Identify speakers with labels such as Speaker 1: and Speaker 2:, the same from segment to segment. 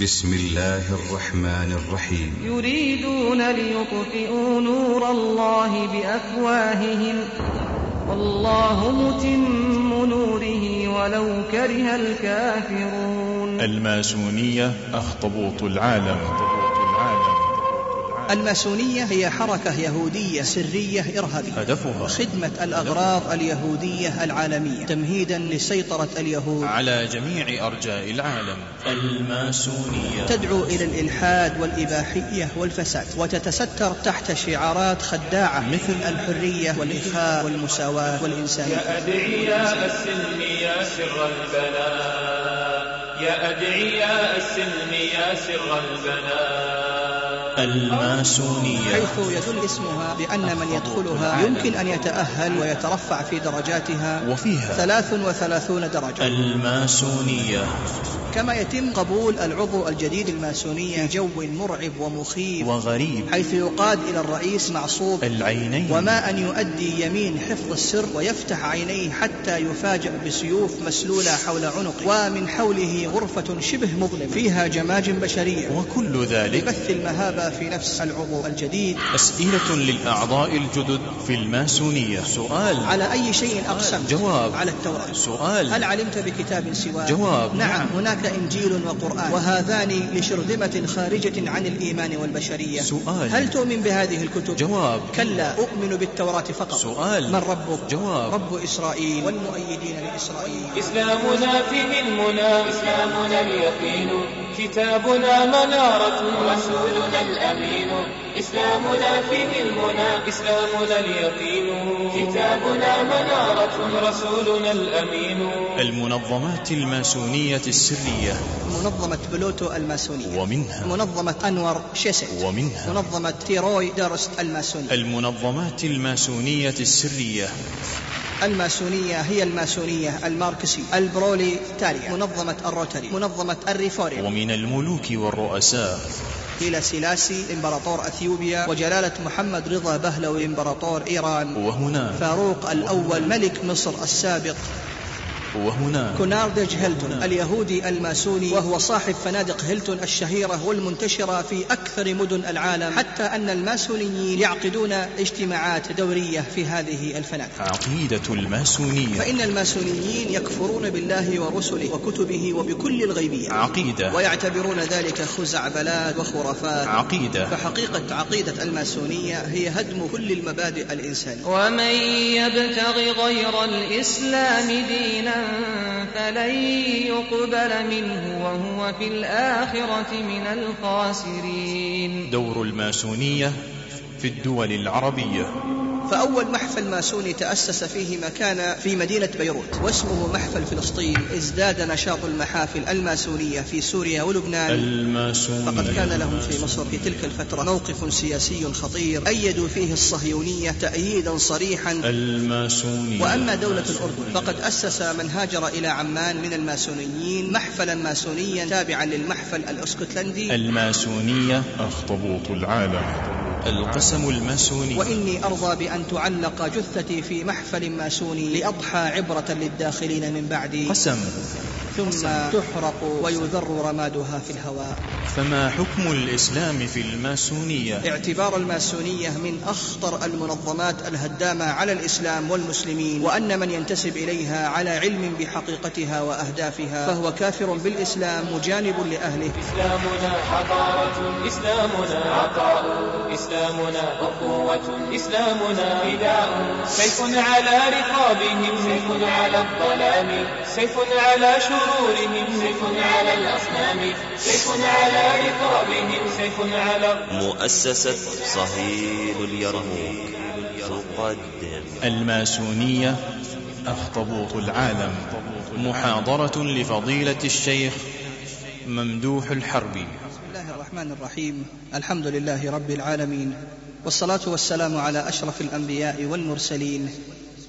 Speaker 1: بسم الله الرحمن الرحيم.
Speaker 2: يريدون ليطفئوا نور الله بأفواههم. والله متم نوره ولو كره الكافرون.
Speaker 3: الماسونية أخطبوط العالم.
Speaker 4: الماسونية هي حركة يهودية سرية إرهابية.
Speaker 3: هدفها.
Speaker 4: خدمة الأغراض اليهودية العالمية. تمهيدا لسيطرة اليهود.
Speaker 3: على جميع أرجاء العالم. الماسونية.
Speaker 4: تدعو إلى الإلحاد والإباحية والفساد. وتتستر تحت شعارات خداعة مثل الحرية والإخاء والمساواة والإنسانية.
Speaker 5: يا أدعياء السلم يا سر البلاء. يا أدعياء السلم يا سر البلاء.
Speaker 3: الماسونية.
Speaker 4: حيث يدل اسمها بأن من يدخلها يمكن أن يتأهل ويترفع في درجاتها
Speaker 3: وفيها
Speaker 4: ثلاث وثلاثون درجة.
Speaker 3: الماسونية.
Speaker 4: كما يتم قبول العضو الجديد الماسونية في جو مرعب ومخيف
Speaker 3: وغريب.
Speaker 4: حيث يقاد إلى الرئيس معصوب.
Speaker 3: العينين.
Speaker 4: وما أن يؤدي يمين حفظ السر ويفتح عينيه حتى يفاجأ بسيوف مسلولة حول عنقه. ومن حوله غرفة شبه مظلم فيها جماجم بشرية.
Speaker 3: وكل ذلك
Speaker 4: لبث في نفس العضو الجديد.
Speaker 3: أسئلة للأعضاء الجدد في الماسونية. سؤال.
Speaker 4: على أي شيء أقسم
Speaker 3: جواب.
Speaker 4: على التوراة.
Speaker 3: سؤال.
Speaker 4: هل علمت بكتاب سواه
Speaker 3: جواب.
Speaker 4: نعم. هناك إنجيل وقرآن. وهذان لشرذمة خارجة عن الإيمان والبشرية.
Speaker 3: سؤال.
Speaker 4: هل تؤمن بهذه الكتب؟
Speaker 3: جواب.
Speaker 4: كلا. أؤمن بالتوراة فقط.
Speaker 3: سؤال.
Speaker 4: من ربك؟
Speaker 3: جواب.
Speaker 4: رب إسرائيل والمؤيدين لإسرائيل.
Speaker 5: إسلامنا فيه المنى. إسلامنا اليقين. كتابنا منارة رسولنا الأمين إسلامنا فيه المنى. إسلامنا اليقين. كتابنا منارة. رسولنا الأمين.
Speaker 3: المنظمات الماسونية السرية.
Speaker 4: منظمة بلوتو الماسونية.
Speaker 3: ومنها
Speaker 4: منظمة أنور شيست
Speaker 3: ومنها
Speaker 4: منظمة تيروي دارست الماسونية.
Speaker 3: المنظمات الماسونية السرية.
Speaker 4: الماسونية هي الماسونية الماركسية البروليتاريا منظمة الروتري. منظمة الريفورم
Speaker 3: ومن الملوك والرؤساء.
Speaker 4: هيلا سيلاسي إمبراطور أثيوبيا وجلالة محمد رضا بهلوي إمبراطور إيران.
Speaker 3: وهناك
Speaker 4: فاروق الأول ملك مصر السابق.
Speaker 3: وهناك
Speaker 4: كونراد هيلتون اليهودي الماسوني وهو صاحب فنادق هيلتون الشهيرة والمنتشرة في أكثر مدن العالم حتى أن الماسونيين يعقدون اجتماعات دورية في هذه الفنادق.
Speaker 3: عقيدة الماسونية.
Speaker 4: فإن الماسونيين يكفرون بالله ورسله وكتبه وبكل الغيبيات.
Speaker 3: عقيدة.
Speaker 4: ويعتبرون ذلك خزعبلات وخرافات.
Speaker 3: عقيدة.
Speaker 4: فحقيقة عقيدة الماسونية هي هدم كل المبادئ الإنسانية.
Speaker 2: ومن يبتغ غير الإسلام دينا فلن يقبل منه وهو في الآخرة من الخاسرين.
Speaker 3: دور الماسونية في الدول العربية.
Speaker 4: فأول محفل ماسوني تأسس فيه مكان في مدينة بيروت واسمه محفل فلسطين ازداد نشاط المحافل الماسونية في سوريا ولبنان.
Speaker 3: الماسونية.
Speaker 4: فقد كان لهم في مصر في تلك الفترة موقف سياسي خطير أيدوا فيه الصهيونية تأييدا صريحا.
Speaker 3: الماسونية.
Speaker 4: وأما دولة الأردن فقد أسس من هاجر إلى عمان من الماسونيين محفلا ماسونيا تابعا للمحفل الأسكتلندي.
Speaker 3: الماسونية. أخطبوط العالم. القسم الماسوني.
Speaker 4: وإني أرضى بأن تعلق جثتي في محفل ماسوني لأضحى عبرة للداخلين من بعدي.
Speaker 3: قسم.
Speaker 4: ثم تحرق ويذر رمادها في الهواء.
Speaker 3: فما حكم الإسلام في الماسونية؟
Speaker 4: اعتبار الماسونية من أخطر المنظمات الهدامة على الإسلام والمسلمين وأن من ينتسب إليها على علم بحقيقتها وأهدافها فهو كافر بالإسلام مجانب لأهله.
Speaker 5: إسلامنا حضارة إسلامنا عطاء إسلامنا أخوة إسلامنا فداء سيف على رقابهم سيف على الظلام سيف على شرورهم سيف على الأصنام سيف على رقابهم سيف على
Speaker 6: مؤسسة صهيل اليرموك. تقدم.
Speaker 3: الماسونية أخطبوط العالم. محاضرة لفضيلة الشيخ ممدوح الحربي.
Speaker 4: بسم الله الرحمن الرحيم. الحمد لله رب العالمين. والصلاة والسلام على أشرف الأنبياء والمرسلين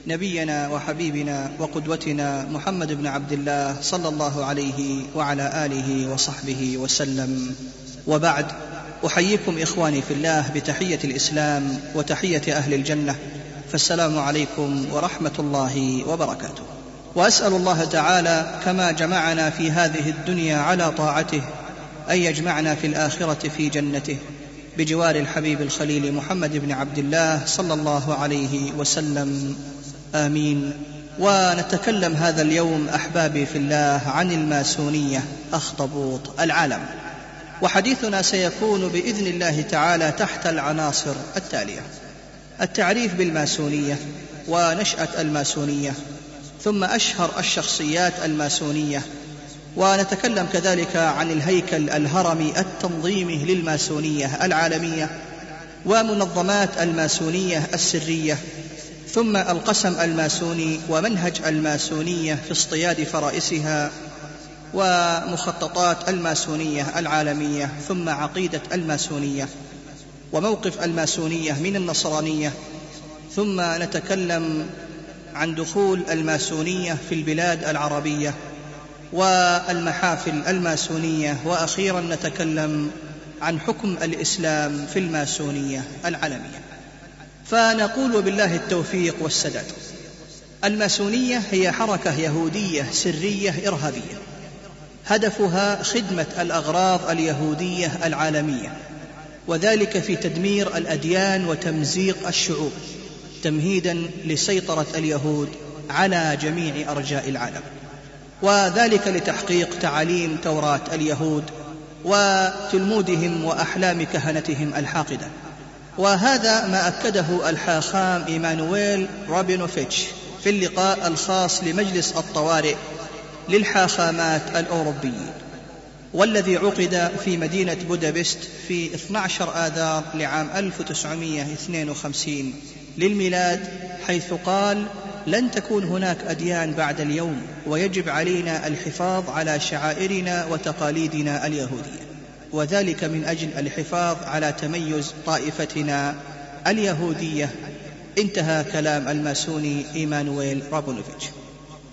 Speaker 4: نبينا وحبيبنا وقدوتنا محمد بن عبد الله صلى الله عليه وعلى آله وصحبه وسلم. وبعد أحييكم إخواني في الله بتحية الإسلام وتحية أهل الجنة فالسلام عليكم ورحمة الله وبركاته. وأسأل الله تعالى كما جمعنا في هذه الدنيا على طاعته أن يجمعنا في الآخرة في جنته. بجوار الحبيب الخليل محمد بن عبد الله صلى الله عليه وسلم. آمين. ونتكلم هذا اليوم أحبابي في الله عن الماسونية أخطبوط العالم. وحديثنا سيكون بإذن الله تعالى تحت العناصر التالية. التعريف بالماسونية ونشأة الماسونية ثم أشهر الشخصيات الماسونية ونتكلم كذلك عن الهيكل الهرمي التنظيمي للماسونية العالمية ومنظمات الماسونية السرية ثم القسم الماسوني ومنهج الماسونية في اصطياد فرائسها ومخططات الماسونية العالمية ثم عقيدة الماسونية وموقف الماسونية من النصرانية ثم نتكلم عن دخول الماسونية في البلاد العربية. والمحافل الماسونية وأخيرا نتكلم عن حكم الإسلام في الماسونية العالمية. فنقول بالله التوفيق والسداد. الماسونية هي حركة يهودية سرية إرهابية. هدفها خدمة الأغراض اليهودية العالمية وذلك في تدمير الأديان وتمزيق الشعوب تمهيدا لسيطرة اليهود على جميع أرجاء العالم. وذلك لتحقيق تعاليم توراه اليهود وتلمودهم وأحلام كهنتهم الحاقدة. وهذا ما أكده الحاخام إيمانويل رابينوفيتش في اللقاء الخاص لمجلس الطوارئ للحاخامات الأوروبيين والذي عقد في مدينة بودابست في 12 آذار لعام 1952 للميلاد حيث قال لن تكون هناك أديان بعد اليوم ويجب علينا الحفاظ على شعائرنا وتقاليدنا اليهودية. وذلك من أجل الحفاظ على تميز طائفتنا اليهودية. انتهى كلام الماسوني إيمانويل رابونوفيتش.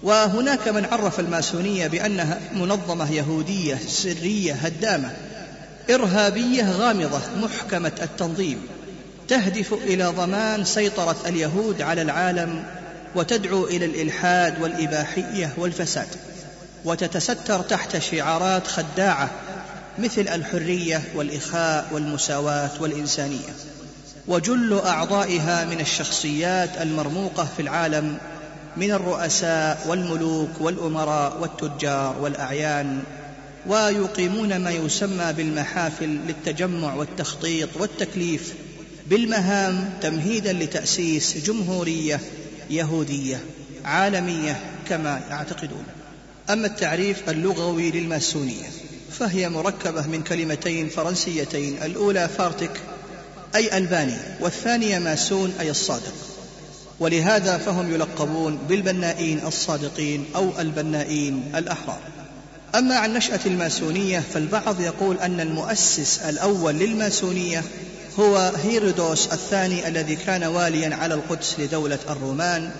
Speaker 4: وهناك من عرف الماسونية بأنها منظمة يهودية سرية هدامة إرهابية غامضة محكمة التنظيم تهدف إلى ضمان سيطرة اليهود على العالم وتدعو إلى الإلحاد والإباحية والفساد وتتستر تحت شعارات خداعة مثل الحرية والإخاء والمساواة والإنسانية. وجل أعضائها من الشخصيات المرموقة في العالم من الرؤساء والملوك والأمراء والتجار والأعيان ويقيمون ما يسمى بالمحافل للتجمع والتخطيط والتكليف بالمهام تمهيدا لتأسيس جمهورية يهودية عالمية كما يعتقدون. أما التعريف اللغوي للماسونية فهي مركبة من كلمتين فرنسيتين الأولى فارتك أي ألباني والثانية ماسون أي الصادق. ولهذا فهم يلقبون بالبنائين الصادقين أو البنائين الأحرار. أما عن نشأة الماسونية فالبعض يقول أن المؤسس الأول للماسونية هو هيرودوس الثاني الذي كان واليا على القدس لدولة الرومان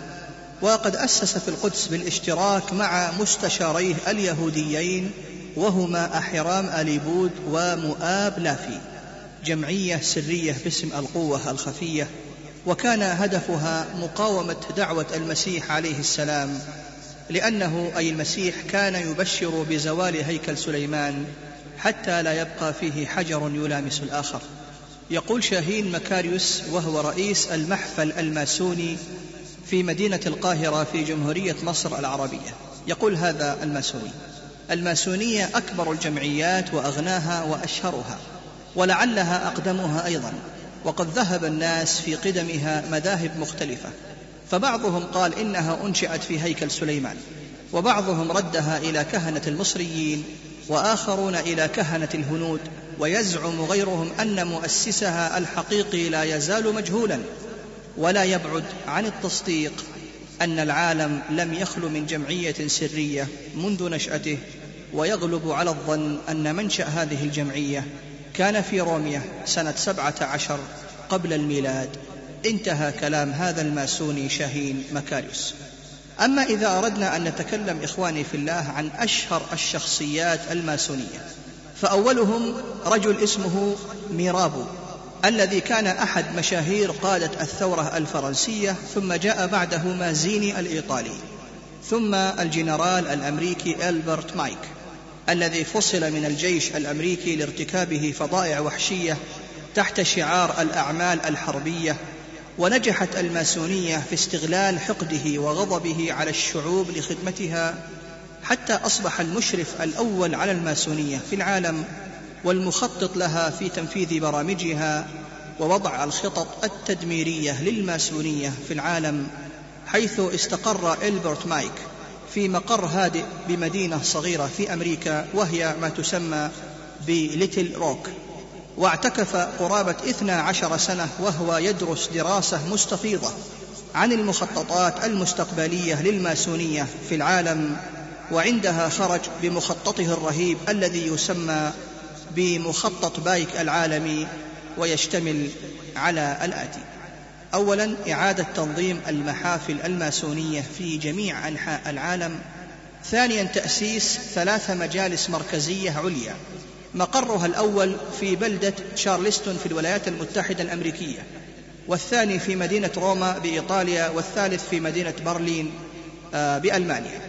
Speaker 4: وقد أسس في القدس بالاشتراك مع مستشاريه اليهوديين وهما أحرام أليبود ومؤاب لافي جمعية سرية باسم القوة الخفية وكان هدفها مقاومة دعوة المسيح عليه السلام لأنه أي المسيح كان يبشر بزوال هيكل سليمان حتى لا يبقى فيه حجر يلامس الآخر. يقول شاهين مكاريوس وهو رئيس المحفل الماسوني في مدينة القاهرة في جمهورية مصر العربية. يقول هذا الماسوني الماسونية أكبر الجمعيات وأغناها وأشهرها ولعلها أقدمها أيضا وقد ذهب الناس في قدمها مذاهب مختلفة فبعضهم قال إنها أنشئت في هيكل سليمان وبعضهم ردها إلى كهنة المصريين وآخرون إلى كهنة الهنود ويزعم غيرهم أن مؤسسها الحقيقي لا يزال مجهولا. ولا يبعد عن التصديق أن العالم لم يخل من جمعية سرية منذ نشأته ويغلب على الظن أن منشأ هذه الجمعية كان في روميا سنة سبعة عشر قبل الميلاد. انتهى كلام هذا الماسوني شاهين مكاريوس. أما إذا أردنا أن نتكلم إخواني في الله عن أشهر الشخصيات الماسونية فأولهم رجل اسمه ميرابو الذي كان أحد مشاهير قادة الثورة الفرنسية ثم جاء بعده مازيني الإيطالي ثم الجنرال الأمريكي ألبرت مايك الذي فصل من الجيش الأمريكي لارتكابه فظائع وحشية تحت شعار الأعمال الحربية ونجحت الماسونية في استغلال حقده وغضبه على الشعوب لخدمتها حتى أصبح المشرف الأول على الماسونية في العالم والمخطط لها في تنفيذ برامجها ووضع الخطط التدميرية للماسونية في العالم حيث استقر ألبرت بايك في مقر هادئ بمدينة صغيرة في أمريكا وهي ما تسمى بليتل روك واعتكف قرابة اثنا عشر سنة وهو يدرس دراسة مستفيضة عن المخططات المستقبلية للماسونية في العالم وعندها خرج بمخططه الرهيب الذي يسمى بمخطط بايك العالمي ويشتمل على الآتي. اولا إعادة تنظيم المحافل الماسونية في جميع أنحاء العالم. ثانيا تأسيس ثلاث مجالس مركزية عليا. مقرها الأول في بلدة شارلستون في الولايات المتحدة الأمريكية والثاني في مدينة روما بإيطاليا والثالث في مدينة برلين آه، بألمانيا.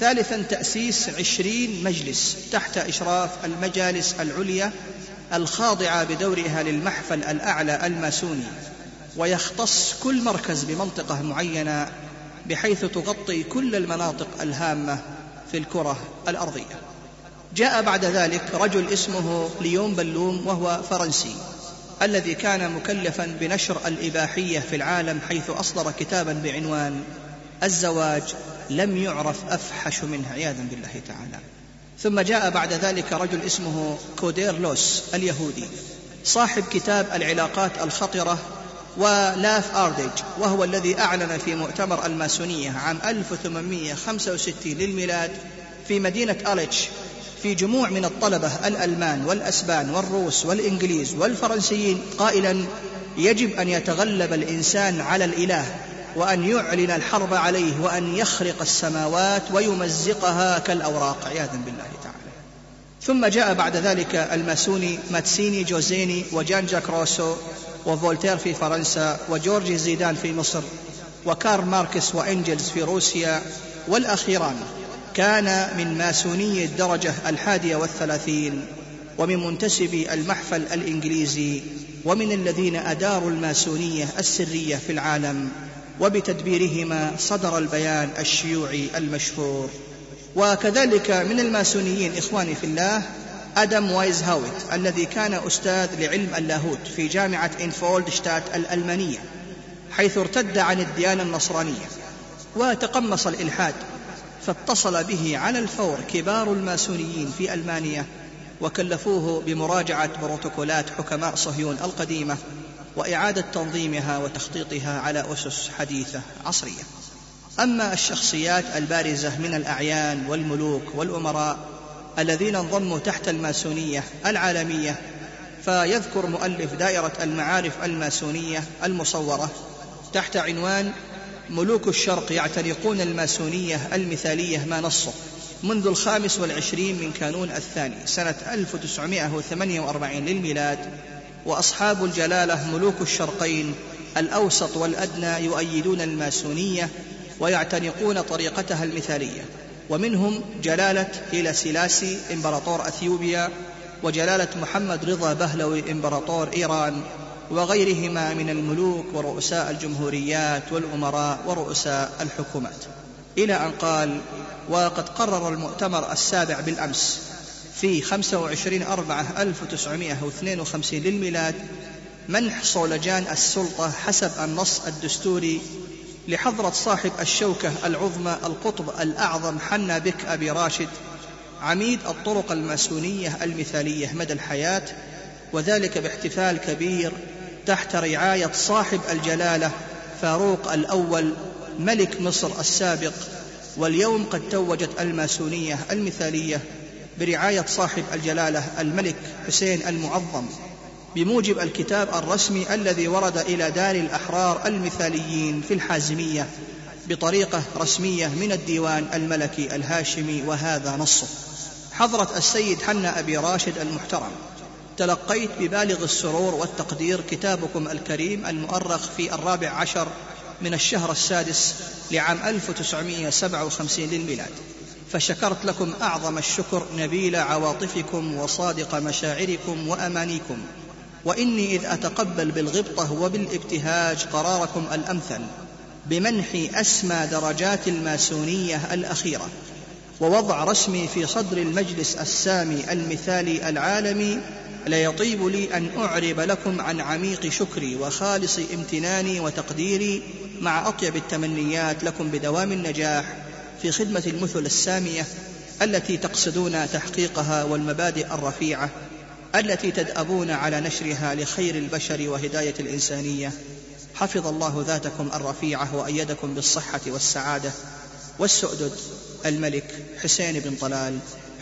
Speaker 4: ثالثا تأسيس عشرين مجلس تحت إشراف المجالس العليا الخاضعة بدورها للمحفل الأعلى الماسوني ويختص كل مركز بمنطقة معينة بحيث تغطي كل المناطق الهامة في الكرة الأرضية. جاء بعد ذلك رجل اسمه ليون بلوم وهو فرنسي الذي كان مكلفا بنشر الإباحية في العالم حيث أصدر كتابا بعنوان الزواج لم يعرف أفحش منه عياذا بالله تعالى. ثم جاء بعد ذلك رجل اسمه كوديرلوس اليهودي صاحب كتاب العلاقات الخطرة ولاف أردج وهو الذي أعلن في مؤتمر الماسونية عام 1865 للميلاد في مدينة أليتش في جموع من الطلبة الألمان والأسبان والروس والإنجليز والفرنسيين قائلا يجب أن يتغلب الإنسان على الإله وأن يعلن الحرب عليه وأن يخرق السماوات ويمزقها كالأوراق عياذا بالله تعالى. ثم جاء بعد ذلك الماسوني ماتسيني جوزيني وجان جاك روسو وفولتير في فرنسا وجورجي زيدان في مصر وكارل ماركس وإنجلز في روسيا والأخيران. كان من ماسوني الدرجة الحادية والثلاثين ومن منتسبي المحفل الإنجليزي ومن الذين أداروا الماسونية السرية في العالم وبتدبيرهما صدر البيان الشيوعي المشهور. وكذلك من الماسونيين إخواني في الله آدم وايزهاوبت الذي كان أستاذ لعلم اللاهوت في جامعة إنغولدشتات الألمانية حيث ارتد عن الديانة النصرانية وتقمص الإلحاد فاتصل به على الفور كبار الماسونيين في ألمانيا وكلفوه بمراجعة بروتوكولات حكماء صهيون القديمة وإعادة تنظيمها وتخطيطها على أسس حديثة عصرية. أما الشخصيات البارزة من الأعيان والملوك والأمراء الذين انضموا تحت الماسونية العالمية فيذكر مؤلف دائرة المعارف الماسونية المصورة تحت عنوان ملوك الشرق يعتنقون الماسونية المثالية ما نصه منذ الخامس والعشرين من كانون الثاني سنة 1948 للميلاد وأصحاب الجلالة ملوك الشرقين الأوسط والأدنى يؤيدون الماسونية ويعتنقون طريقتها المثالية ومنهم جلالة هيلا سيلاسي إمبراطور أثيوبيا وجلالة محمد رضا بهلوي إمبراطور إيران وغيرهما من الملوك ورؤساء الجمهوريات والأمراء ورؤساء الحكومات. إلى أن قال وقد قرر المؤتمر السابع بالأمس في 25 أربعة 1952 للميلاد منح صولجان السلطة حسب النص الدستوري لحضرة صاحب الشوكة العظمى القطب الأعظم حنا بك أبي راشد عميد الطرق الماسونية المثالية مدى الحياة وذلك باحتفال كبير تحت رعاية صاحب الجلالة فاروق الأول ملك مصر السابق. واليوم قد توجت الماسونية المثالية برعاية صاحب الجلالة الملك حسين المعظم بموجب الكتاب الرسمي الذي ورد إلى دار الأحرار المثاليين في الحازمية بطريقة رسمية من الديوان الملكي الهاشمي وهذا نصه. حضرة السيد حنا أبي راشد المحترم. تلقيت ببالغ السرور والتقدير كتابكم الكريم المؤرخ في الرابع عشر من الشهر السادس لعام 1957 للميلاد. فشكرت لكم أعظم الشكر نبيل عواطفكم وصادق مشاعركم وأمانيكم. وإني إذ أتقبل بالغبطه وبالابتهاج قراركم الأمثل بمنح أسمى درجات الماسونية الأخيرة. ووضع رسمي في صدر المجلس السامي المثالي العالمي ليطيب لي أن أعرب لكم عن عميق شكري وخالص امتناني وتقديري مع أطيب التمنيات لكم بدوام النجاح في خدمة المثل السامية التي تقصدون تحقيقها والمبادئ الرفيعة التي تدأبون على نشرها لخير البشر وهداية الإنسانية. حفظ الله ذاتكم الرفيعة وأيدكم بالصحة والسعادة. والسؤدد الملك حسين بن طلال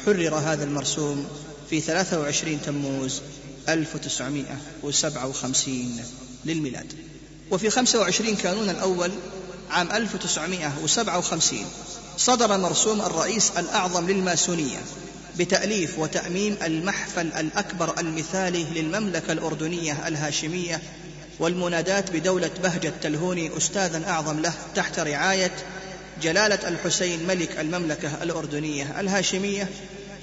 Speaker 4: حرر هذا المرسوم في 23 تموز 1957 للميلاد. وفي 25 كانون الأول عام 1957 صدر مرسوم الرئيس الأعظم للماسونية بتأليف وتأميم المحفل الأكبر المثالي للمملكة الأردنية الهاشمية والمنادات بدولة بهجة تلهوني أستاذا أعظم له تحت رعاية جلالة الحسين ملك المملكة الأردنية الهاشمية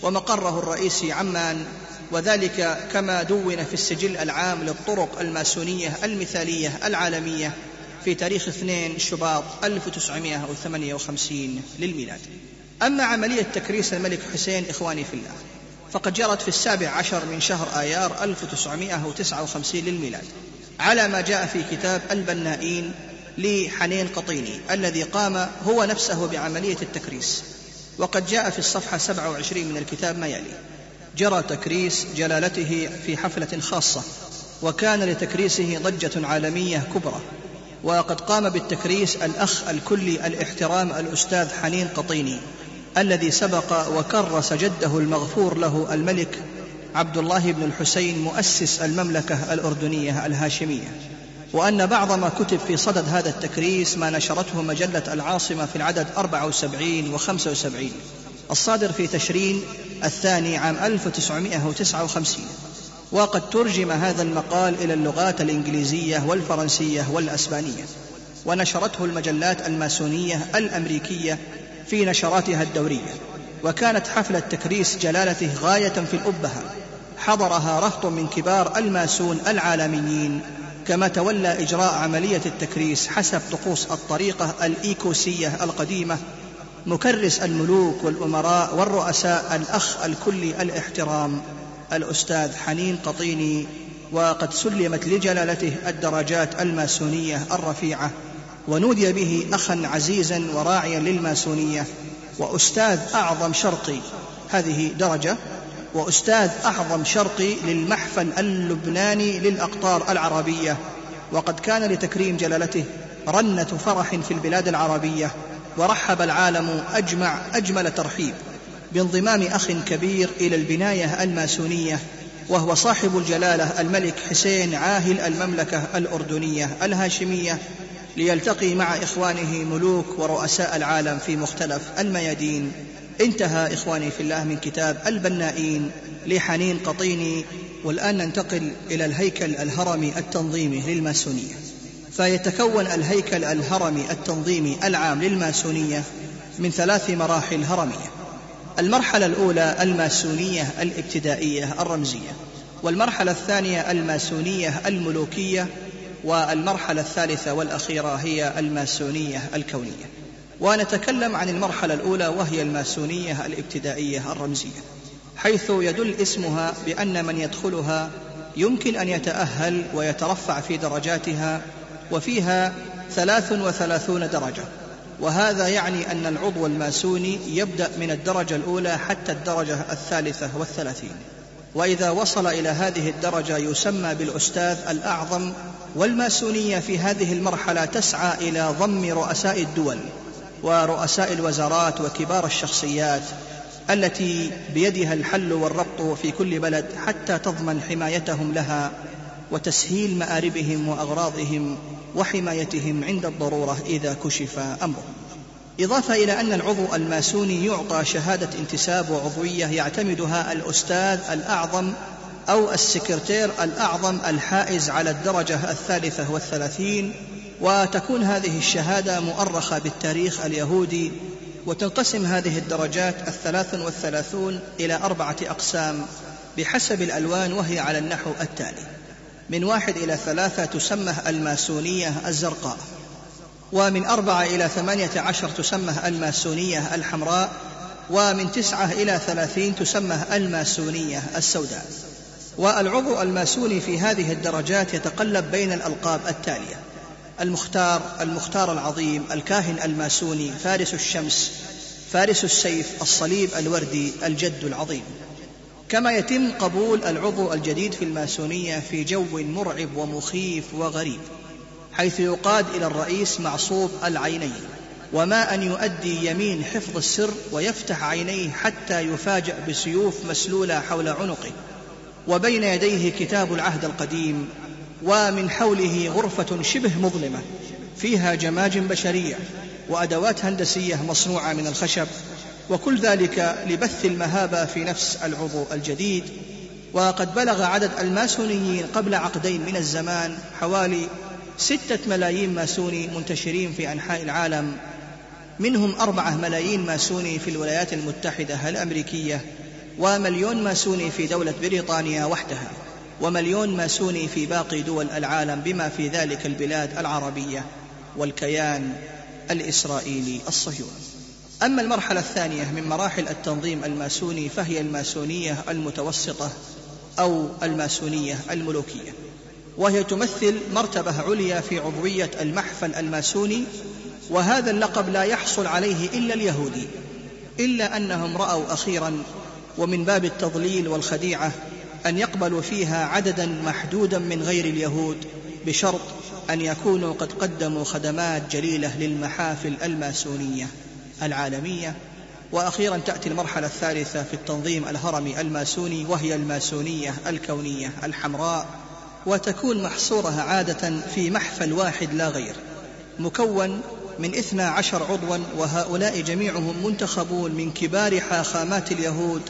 Speaker 4: ومقره الرئيسي عمان وذلك كما دون في السجل العام للطرق الماسونية المثالية العالمية في تاريخ 2 شباط 1958 للميلاد. أما عملية تكريس الملك حسين إخواني في الله فقد جرت في السابع عشر من شهر آيار 1959 للميلاد على ما جاء في كتاب البنائين لحنين قطيني الذي قام هو نفسه بعملية التكريس. وقد جاء في الصفحة 27 من الكتاب ما يلي جرى تكريس جلالته في حفلة خاصة وكان لتكريسه ضجة عالمية كبرى. وقد قام بالتكريس الأخ الكلي الاحترام الأستاذ حنين قطيني الذي سبق وكرس جده المغفور له الملك عبد الله بن الحسين مؤسس المملكة الأردنية الهاشمية. وأن بعض ما كتب في صدد هذا التكريس ما نشرته مجلة العاصمة في العدد 74 و 75 الصادر في تشرين الثاني عام 1959 وقد ترجم هذا المقال إلى اللغات الإنجليزية والفرنسية والأسبانية. ونشرته المجلات الماسونية الأمريكية في نشراتها الدورية. وكانت حفلة تكريس جلالته غاية في الأبهة. حضرها رهط من كبار الماسون العالميين كما تولى إجراء عملية التكريس حسب طقوس الطريقة الإيكوسية القديمة مكرس الملوك والأمراء والرؤساء الأخ الكلي الاحترام الأستاذ حنين قطيني وقد سلمت لجلالته الدرجات الماسونية الرفيعة ونودي به أخا عزيزا وراعيا للماسونية وأستاذ أعظم شرقي. هذه درجة. وأستاذ أعظم شرقي للمحفل اللبناني للأقطار العربية وقد كان لتكريم جلالته رنة فرح في البلاد العربية ورحب العالم أجمع أجمل ترحيب بانضمام أخ كبير إلى البناية الماسونية وهو صاحب الجلالة الملك حسين عاهل المملكة الأردنية الهاشمية ليلتقي مع إخوانه ملوك ورؤساء العالم في مختلف الميادين. انتهى إخواني في الله من كتاب البنائين لحنين قطيني والآن ننتقل إلى الهيكل الهرمي التنظيمي للماسونية. فيتكون الهيكل الهرمي التنظيمي العام للماسونية من ثلاث مراحل هرمية. المرحلة الأولى الماسونية الابتدائية الرمزية والمرحلة الثانية الماسونية الملوكية والمرحلة الثالثة والأخيرة هي الماسونية الكونية. ونتكلم عن المرحلة الأولى وهي الماسونية الابتدائية الرمزية حيث يدل اسمها بأن من يدخلها يمكن أن يتأهل ويترفع في درجاتها وفيها ثلاث وثلاثون درجة. وهذا يعني أن العضو الماسوني يبدأ من الدرجة الأولى حتى الدرجة الثالثة والثلاثين. وإذا وصل إلى هذه الدرجة يسمى بالأستاذ الأعظم والماسونية في هذه المرحلة تسعى إلى ضم رؤساء الدول. ورؤساء الوزارات وكبار الشخصيات التي بيدها الحل والربط في كل بلد حتى تضمن حمايتهم لها وتسهيل مآربهم وأغراضهم وحمايتهم عند الضرورة إذا كشف أمرهم إضافة إلى أن العضو الماسوني يعطى شهادة انتساب وعضوية يعتمدها الأستاذ الأعظم أو السكرتير الأعظم الحائز على الدرجة الثالثة والثلاثين وتكون هذه الشهادة مؤرخة بالتاريخ اليهودي وتنقسم هذه الدرجات الثلاث والثلاثون إلى أربعة أقسام بحسب الألوان وهي على النحو التالي. من واحد إلى ثلاثة تسمى الماسونية الزرقاء ومن أربعة إلى ثمانية عشر تسمى الماسونية الحمراء ومن تسعة إلى ثلاثين تسمى الماسونية السوداء. والعضو الماسوني في هذه الدرجات يتقلب بين الألقاب التالية. المختار المختار العظيم الكاهن الماسوني فارس الشمس فارس السيف الصليب الوردي الجد العظيم. كما يتم قبول العضو الجديد في الماسونية في جو مرعب ومخيف وغريب حيث يقاد إلى الرئيس معصوب العينين وما أن يؤدي يمين حفظ السر ويفتح عينيه حتى يفاجأ بسيوف مسلولة حول عنقه. وبين يديه كتاب العهد القديم ومن حوله غرفة شبه مظلمة فيها جماجم بشرية وأدوات هندسية مصنوعة من الخشب وكل ذلك لبث المهابة في نفس العضو الجديد. وقد بلغ عدد الماسونيين قبل عقدين من الزمان حوالي ستة ملايين ماسوني منتشرين في أنحاء العالم. منهم أربعة ملايين ماسوني في الولايات المتحدة الأمريكية ومليون ماسوني في دولة بريطانيا وحدها. ومليون ماسوني في باقي دول العالم بما في ذلك البلاد العربية والكيان الإسرائيلي الصهيوني. أما المرحلة الثانية من مراحل التنظيم الماسوني فهي الماسونية المتوسطة أو الماسونية الملوكية وهي تمثل مرتبة عليا في عضوية المحفل الماسوني وهذا اللقب لا يحصل عليه إلا اليهودي إلا أنهم رأوا أخيرا ومن باب التضليل والخديعة أن يقبلوا فيها عددا محدودا من غير اليهود بشرط أن يكونوا قد قدموا خدمات جليلة للمحافل الماسونية العالمية. وأخيرا تأتي المرحلة الثالثة في التنظيم الهرمي الماسوني وهي الماسونية الكونية الحمراء وتكون محصورة عادة في محفل واحد لا غير. مكون من اثنا عشر عضوا وهؤلاء جميعهم منتخبون من كبار حاخامات اليهود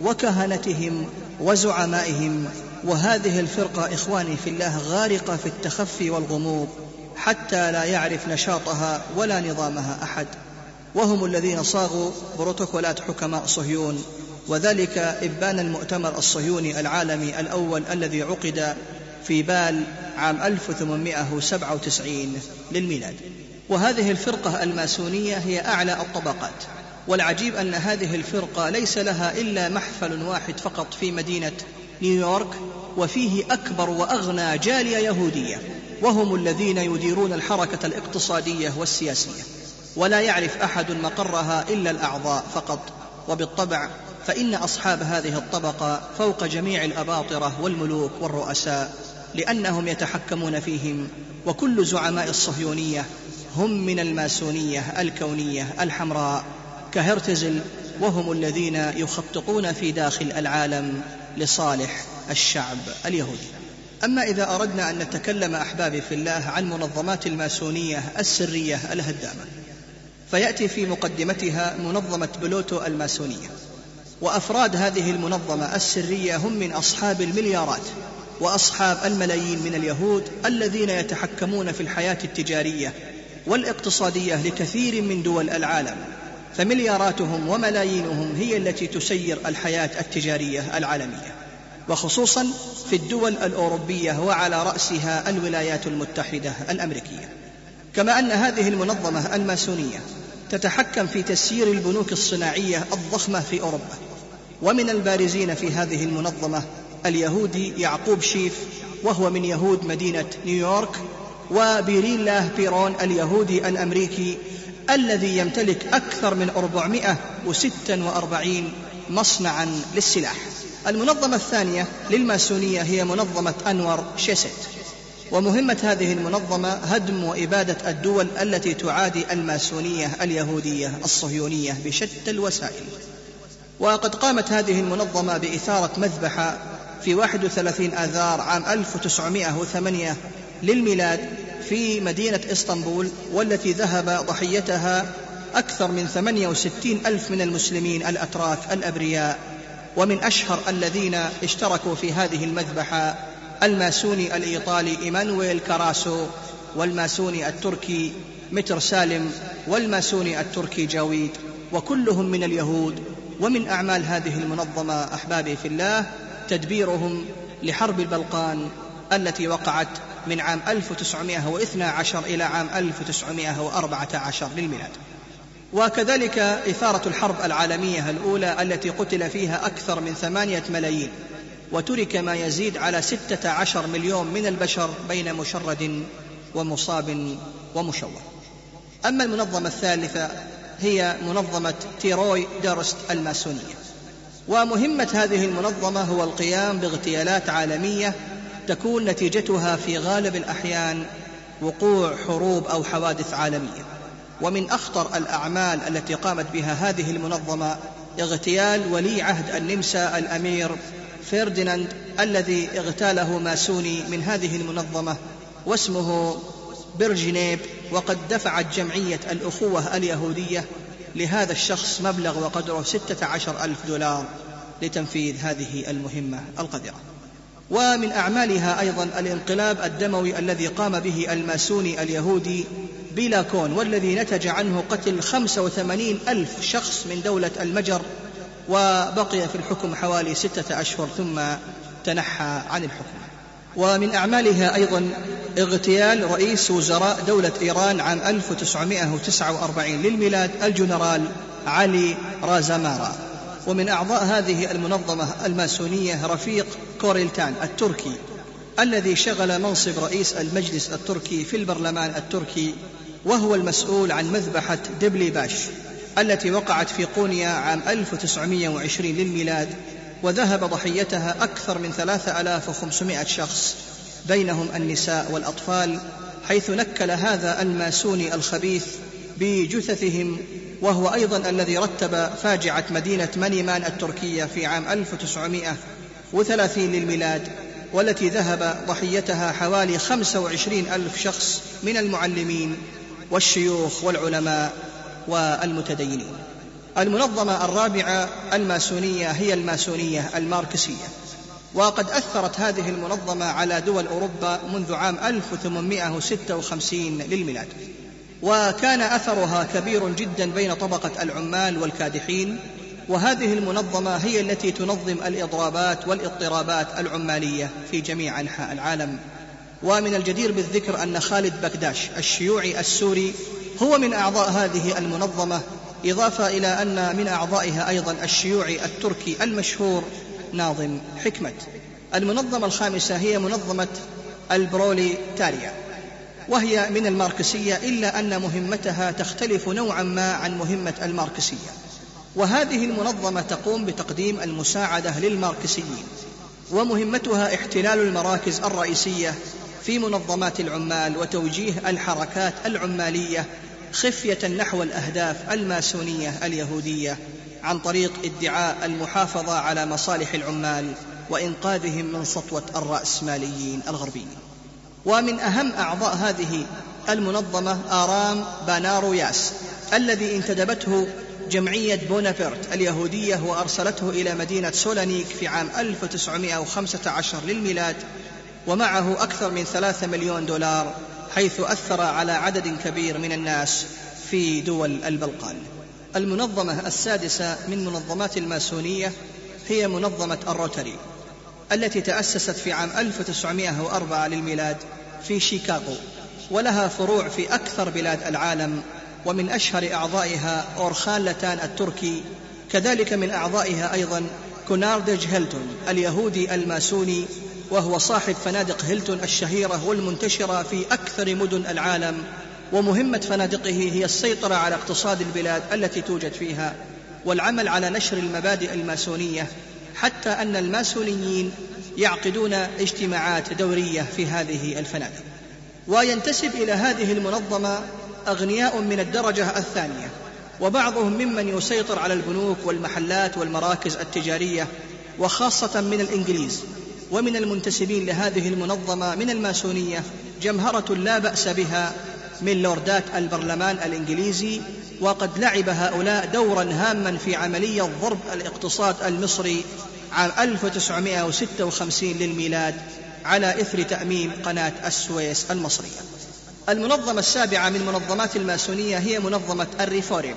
Speaker 4: وكهنتهم وزعمائهم وهذه الفرقة إخواني في الله غارقة في التخفي والغموض حتى لا يعرف نشاطها ولا نظامها أحد. وهم الذين صاغوا بروتوكولات حكماء صهيون وذلك إبان المؤتمر الصهيوني العالمي الأول الذي عقد في بال عام 1897 للميلاد. وهذه الفرقة الماسونية هي أعلى الطبقات. والعجيب أن هذه الفرقة ليس لها إلا محفل واحد فقط في مدينة نيويورك وفيه أكبر وأغنى جالية يهودية وهم الذين يديرون الحركة الاقتصادية والسياسية. ولا يعرف أحد مقرها إلا الأعضاء فقط. وبالطبع فإن أصحاب هذه الطبقة فوق جميع الأباطرة والملوك والرؤساء لأنهم يتحكمون فيهم. وكل زعماء الصهيونية هم من الماسونية الكونية الحمراء. كهرتزل وهم الذين يخططون في داخل العالم لصالح الشعب اليهودي. أما إذا أردنا أن نتكلم أحبابي في الله عن منظمات الماسونية السرية الهدامة فيأتي في مقدمتها منظمة بلوتو الماسونية. وأفراد هذه المنظمة السرية هم من أصحاب المليارات وأصحاب الملايين من اليهود الذين يتحكمون في الحياة التجارية والإقتصادية لكثير من دول العالم. فملياراتهم وملايينهم هي التي تسير الحياة التجارية العالمية وخصوصا في الدول الأوروبية وعلى رأسها الولايات المتحدة الأمريكية. كما أن هذه المنظمة الماسونية تتحكم في تسيير البنوك الصناعية الضخمة في أوروبا. ومن البارزين في هذه المنظمة اليهودي يعقوب شيف وهو من يهود مدينة نيويورك وبيريلا بيرون اليهودي الأمريكي الذي يمتلك أكثر من 446 مصنعا للسلاح. المنظمة الثانية للماسونية هي منظمة أنور شيست. ومهمة هذه المنظمة هدم وإبادة الدول التي تعادي الماسونية اليهودية الصهيونية بشتى الوسائل. وقد قامت هذه المنظمة بإثارة مذبحة في 31 آذار عام 1908 للميلاد في مدينة إسطنبول والتي ذهب ضحيتها أكثر من 68 ألف من المسلمين الأتراك الأبرياء. ومن أشهر الذين اشتركوا في هذه المذبحة الماسوني الإيطالي إيمانويل كاراسو والماسوني التركي متر سالم والماسوني التركي جاويد. وكلهم من اليهود. ومن أعمال هذه المنظمة أحبابي في الله تدبيرهم لحرب البلقان التي وقعت من عام 1912 إلى عام 1914 للميلاد. وكذلك إثارة الحرب العالمية الأولى التي قتل فيها أكثر من ثمانية ملايين وترك ما يزيد على ستة عشر مليون من البشر بين مشرد ومصاب ومشوه. أما المنظمة الثالثة هي منظمة تيروي دارست الماسونية. ومهمة هذه المنظمة هو القيام باغتيالات عالمية تكون نتيجتها في غالب الأحيان وقوع حروب أو حوادث عالمية. ومن أخطر الأعمال التي قامت بها هذه المنظمة اغتيال ولي عهد النمسا الأمير فرديناند الذي اغتاله ماسوني من هذه المنظمة واسمه برجنيب وقد دفعت جمعية الأخوة اليهودية لهذا الشخص مبلغ وقدره ستة عشر ألف دولار لتنفيذ هذه المهمة القذرة. ومن أعمالها أيضا الانقلاب الدموي الذي قام به الماسوني اليهودي بلا كون والذي نتج عنه قتل خمسة وثمانين ألف شخص من دولة المجر وبقي في الحكم حوالي ستة أشهر ثم تنحى عن الحكم. ومن أعمالها أيضا اغتيال رئيس وزراء دولة إيران عام 1949 للميلاد الجنرال علي رازامارا ومن أعضاء هذه المنظمة الماسونية رفيق كوريلتان التركي الذي شغل منصب رئيس المجلس التركي في البرلمان التركي وهو المسؤول عن مذبحة دبلي باش التي وقعت في قونيا عام 1920 للميلاد وذهب ضحيتها أكثر من 3500 شخص بينهم النساء والأطفال حيث نكل هذا الماسوني الخبيث بجثثهم وهو أيضا الذي رتب فاجعة مدينة منيمان التركية في عام 1930 للميلاد والتي ذهب ضحيتها حوالي 25 ألف شخص من المعلمين والشيوخ والعلماء والمتدينين. المنظمة الرابعة الماسونية هي الماسونية الماركسية. وقد أثرت هذه المنظمة على دول أوروبا منذ عام 1856 للميلاد. وكان أثرها كبير جدا بين طبقة العمال والكادحين وهذه المنظمة هي التي تنظم الإضرابات والاضطرابات العمالية في جميع أنحاء العالم. ومن الجدير بالذكر أن خالد بكداش الشيوعي السوري هو من أعضاء هذه المنظمة إضافة إلى أن من أعضائها أيضا الشيوعي التركي المشهور ناظم حكمة المنظمة الخامسة هي منظمة البروليتاريا وهي من الماركسية إلا أن مهمتها تختلف نوعا ما عن مهمة الماركسية. وهذه المنظمة تقوم بتقديم المساعدة للماركسيين. ومهمتها احتلال المراكز الرئيسية في منظمات العمال وتوجيه الحركات العمالية خفية نحو الأهداف الماسونية اليهودية عن طريق ادعاء المحافظة على مصالح العمال وإنقاذهم من سطوة الرأسماليين الغربيين. ومن أهم أعضاء هذه المنظمة آرام بانارو ياس الذي انتدبته جمعية بونابرت اليهودية وأرسلته إلى مدينة سولانيك في عام 1915 للميلاد ومعه أكثر من ثلاثة مليون دولار حيث أثر على عدد كبير من الناس في دول البلقان. المنظمة السادسة من منظمات الماسونية هي منظمة الروتري. التي تأسست في عام 1904 للميلاد في شيكاغو ولها فروع في أكثر بلاد العالم ومن أشهر أعضائها أورخان لتان التركي كذلك من أعضائها أيضا كوناردج هيلتون اليهودي الماسوني وهو صاحب فنادق هيلتون الشهيرة والمنتشرة في أكثر مدن العالم ومهمة فنادقه هي السيطرة على اقتصاد البلاد التي توجد فيها والعمل على نشر المبادئ الماسونية حتى أن الماسونيين يعقدون اجتماعات دورية في هذه الفنادق وينتسب إلى هذه المنظمة أغنياء من الدرجة الثانية وبعضهم ممن يسيطر على البنوك والمحلات والمراكز التجارية وخاصة من الإنجليز. ومن المنتسبين لهذه المنظمة من الماسونية جمهرة لا بأس بها من لوردات البرلمان الإنجليزي وقد لعب هؤلاء دورا هاما في عملية ضرب الاقتصاد المصري عام 1956 للميلاد على إثر تأميم قناة السويس المصرية. المنظمة السابعة من منظمات الماسونية هي منظمة الريفورم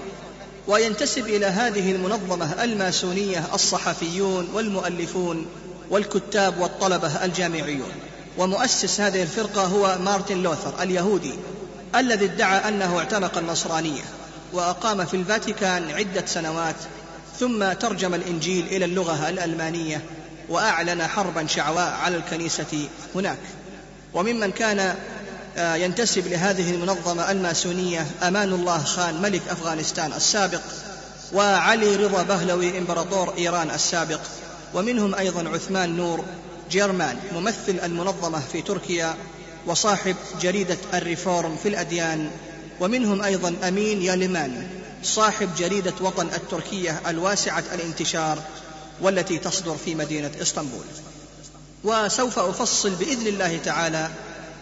Speaker 4: وينتسب إلى هذه المنظمة الماسونية الصحفيون والمؤلفون والكتاب والطلبة الجامعيون. ومؤسس هذه الفرقة هو مارتن لوثر اليهودي الذي ادعى أنه اعتنق النصرانية. وأقام في الفاتيكان عدة سنوات ثم ترجم الإنجيل إلى اللغة الألمانية وأعلن حربا شعواء على الكنيسة هناك. وممن كان آه، ينتسب لهذه المنظمة الماسونية أمان الله خان ملك أفغانستان السابق وعلي رضا بهلوي إمبراطور إيران السابق. ومنهم أيضا عثمان نور جيرمان ممثل المنظمة في تركيا وصاحب جريدة الريفورم في الأديان ومنهم أيضا أمين ياليمان صاحب جريدة وطن التركية الواسعة الانتشار والتي تصدر في مدينة إسطنبول. وسوف أفصل بإذن الله تعالى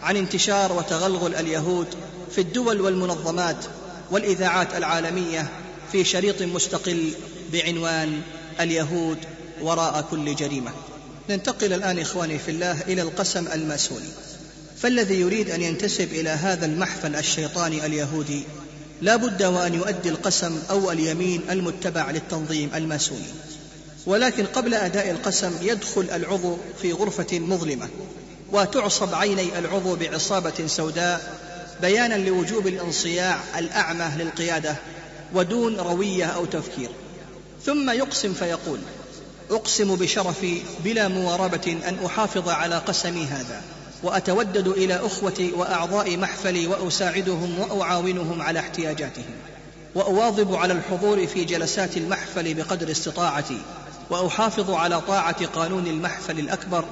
Speaker 4: عن انتشار وتغلغل اليهود في الدول والمنظمات والإذاعات العالمية في شريط مستقل بعنوان اليهود وراء كل جريمة. ننتقل الآن إخواني في الله إلى القسم الماسوني فالذي يريد أن ينتسب إلى هذا المحفل الشيطاني اليهودي لا بد وأن يؤدي القسم أو اليمين المتبع للتنظيم الماسوني. ولكن قبل أداء القسم يدخل العضو في غرفة مظلمة وتعصب عيني العضو بعصابة سوداء بيانا لوجوب الانصياع الأعمى للقيادة ودون روية أو تفكير. ثم يقسم فيقول أقسم بشرفي بلا مواربة أن أحافظ على قسمي هذا. وأتودد إلى أخوتي وأعضاء محفلي وأساعدهم وأعاونهم على احتياجاتهم وأواظب على الحضور في جلسات المحفل بقدر استطاعتي وأحافظ على طاعة قانون المحفل الأكبر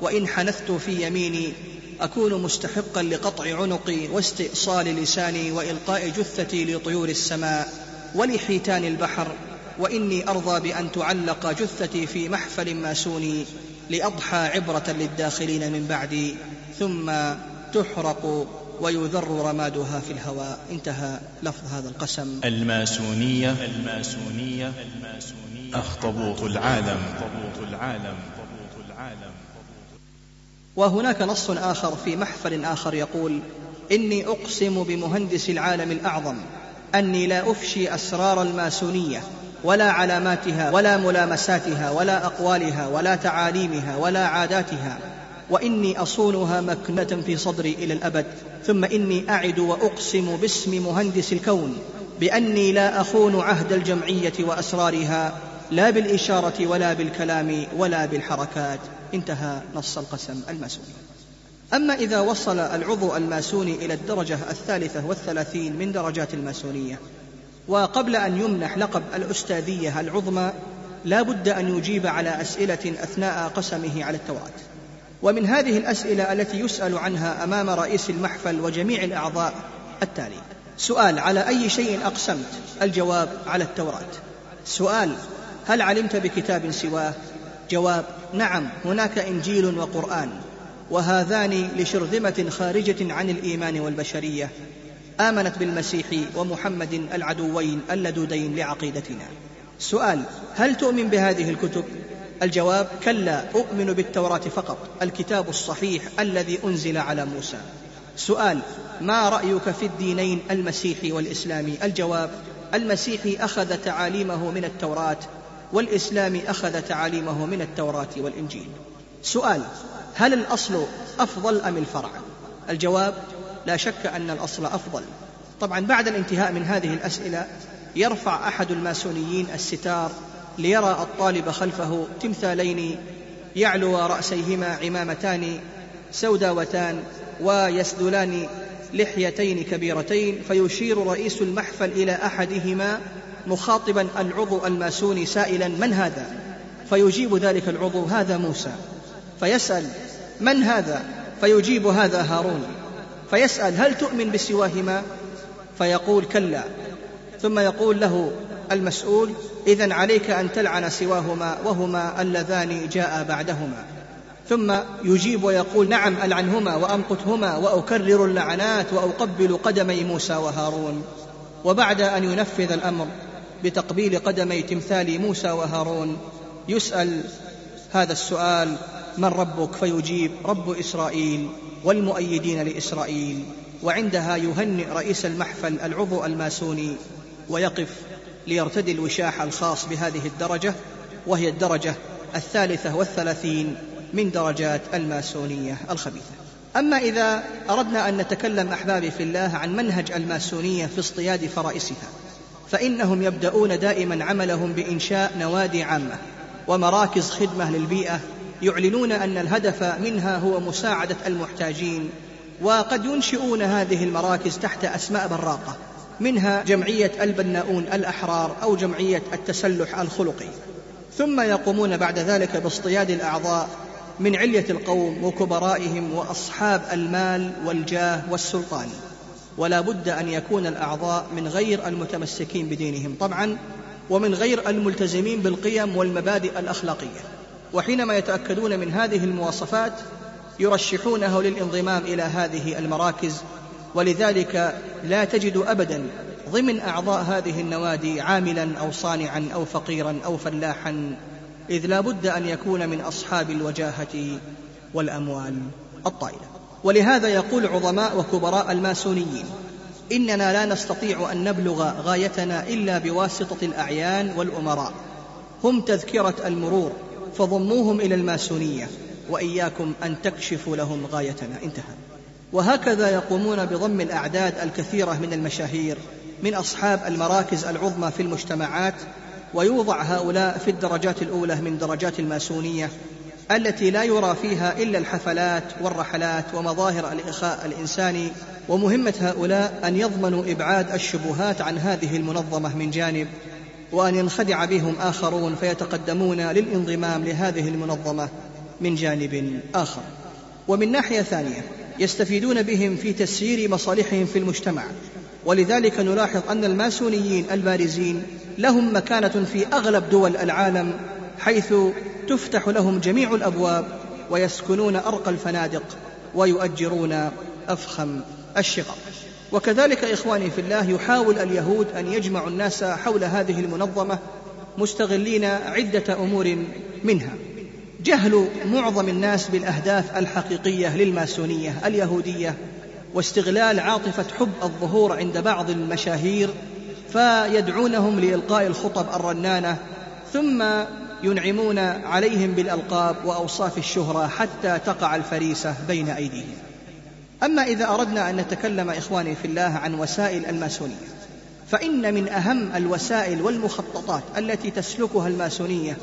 Speaker 4: وإن حنثت في يميني أكون مستحقا لقطع عنقي واستئصال لساني وإلقاء جثتي لطيور السماء ولحيتان البحر وإني أرضى بأن تعلق جثتي في محفل ماسوني لأضحى عبرة للداخلين من بعدي ثم تحرق ويذر رمادها في الهواء. انتهى لفظ هذا القسم.
Speaker 3: الماسونية. الماسونية. أخطبوط العالم. أخطبوط العالم. العالم
Speaker 4: وهناك نص آخر في محفل آخر يقول إني أقسم بمهندس العالم الأعظم أني لا أفشي أسرار الماسونية. ولا علاماتها ولا ملامساتها ولا أقوالها ولا تعاليمها ولا عاداتها. وإني أصونها مكنة في صدري إلى الأبد. ثم إني أعد وأقسم باسم مهندس الكون بأني لا أخون عهد الجمعية وأسرارها لا بالإشارة ولا بالكلام ولا بالحركات. انتهى نص القسم الماسوني. أما إذا وصل العضو الماسوني إلى الدرجة الثالثة والثلاثين من درجات الماسونية وقبل أن يمنح لقب الأستاذية العظمى لا بد أن يجيب على أسئلة أثناء قسمه على التوراة ومن هذه الأسئلة التي يسأل عنها أمام رئيس المحفل وجميع الأعضاء التالي سؤال على أي شيء أقسمت؟ الجواب على التوراة. سؤال هل علمت بكتاب سواه؟ جواب نعم هناك إنجيل وقرآن وهذان لشرذمة خارجة عن الإيمان والبشرية. آمنت بالمسيح ومحمد العدوين اللدودين لعقيدتنا. سؤال هل تؤمن بهذه الكتب؟ الجواب كلا أؤمن بالتوراة فقط الكتاب الصحيح الذي أنزل على موسى. سؤال ما رأيك في الدينين المسيحي والإسلامي الجواب المسيحي أخذ تعاليمه من التوراة والإسلام أخذ تعاليمه من التوراة والإنجيل. سؤال هل الأصل أفضل أم الفرع؟ الجواب لا شك أن الأصل أفضل. طبعا بعد الانتهاء من هذه الأسئلة يرفع أحد الماسونيين الستار ليرى الطالب خلفه تمثالين يعلو رأسيهما عمامتان سوداوتان ويسدلان لحيتين كبيرتين فيشير رئيس المحفل إلى أحدهما مخاطبا العضو الماسوني سائلا من هذا؟ فيجيب ذلك العضو هذا موسى. فيسأل من هذا؟ فيجيب هذا هارون. فيسأل هل تؤمن بسواهما؟ فيقول كلا. ثم يقول له المسؤول إذا عليك أن تلعن سواهما وهما اللذان جاء بعدهما. ثم يجيب ويقول نعم ألعنهما وأمقتهما وأكرر اللعنات وأقبل قدمي موسى وهارون. وبعد أن ينفذ الأمر بتقبيل قدمي تمثال موسى وهارون يسأل هذا السؤال من ربك؟ فيجيب رب إسرائيل. والمؤيدين لإسرائيل وعندها يهنئ رئيس المحفل العضو الماسوني ويقف ليرتدي الوشاح الخاص بهذه الدرجة وهي الدرجة الثالثة والثلاثين من درجات الماسونية الخبيثة. أما إذا أردنا أن نتكلم أحبابي في الله عن منهج الماسونية في اصطياد فرائسها فإنهم يبدأون دائما عملهم بإنشاء نوادي عامة ومراكز خدمة للبيئة يعلنون أن الهدف منها هو مساعدة المحتاجين وقد ينشئون هذه المراكز تحت أسماء براقة منها جمعية البناؤون الأحرار أو جمعية التسلح الخلقي. ثم يقومون بعد ذلك باصطياد الأعضاء من علية القوم وكبرائهم وأصحاب المال والجاه والسلطان. ولا بد أن يكون الأعضاء من غير المتمسكين بدينهم طبعا ومن غير الملتزمين بالقيم والمبادئ الأخلاقية. وحينما يتأكدون من هذه المواصفات يرشحونه للانضمام إلى هذه المراكز ولذلك لا تجد أبدا ضمن أعضاء هذه النوادي عاملا أو صانعا أو فقيرا أو فلاحا إذ لا بد أن يكون من أصحاب الوجاهة والأموال الطائلة. ولهذا يقول عظماء وكبراء الماسونيين إننا لا نستطيع أن نبلغ غايتنا إلا بواسطة الأعيان والأمراء. هم تذكرة المرور فضموهم إلى الماسونية وإياكم أن تكشفوا لهم غايتنا. انتهى. وهكذا يقومون بضم الأعداد الكثيرة من المشاهير من أصحاب المراكز العظمى في المجتمعات ويوضع هؤلاء في الدرجات الأولى من درجات الماسونية التي لا يرى فيها إلا الحفلات والرحلات ومظاهر الإخاء الإنساني. ومهمة هؤلاء أن يضمنوا إبعاد الشبهات عن هذه المنظمة من جانب وأن ينخدع بهم آخرون فيتقدمون للانضمام لهذه المنظمة من جانب آخر. ومن ناحية ثانية يستفيدون بهم في تسيير مصالحهم في المجتمع. ولذلك نلاحظ أن الماسونيين البارزين لهم مكانة في أغلب دول العالم حيث تفتح لهم جميع الأبواب ويسكنون أرقى الفنادق ويؤجرون أفخم الشقق وكذلك إخواني في الله يحاول اليهود أن يجمعوا الناس حول هذه المنظمة مستغلين عدة أمور منها. جهل معظم الناس بالأهداف الحقيقية للماسونية اليهودية واستغلال عاطفة حب الظهور عند بعض المشاهير فيدعونهم لإلقاء الخطب الرنانة ثم ينعمون عليهم بالألقاب وأوصاف الشهرة حتى تقع الفريسة بين أيديهم. أما إذا أردنا أن نتكلم إخواني في الله عن وسائل الماسونية فإن من أهم الوسائل والمخططات التي تسلكها الماسونية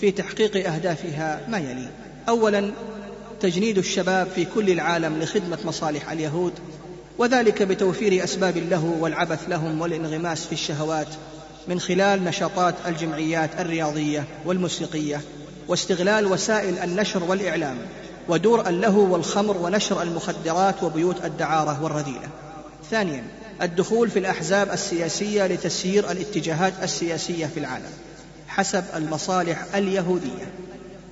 Speaker 4: في تحقيق أهدافها ما يلي. أولا تجنيد الشباب في كل العالم لخدمة مصالح اليهود وذلك بتوفير أسباب له والعبث لهم والانغماس في الشهوات من خلال نشاطات الجمعيات الرياضية والموسيقية واستغلال وسائل النشر والإعلام. ودور اللهو والخمر ونشر المخدرات وبيوت الدعارة والرذيلة. ثانيا الدخول في الأحزاب السياسية لتسيير الاتجاهات السياسية في العالم حسب المصالح اليهودية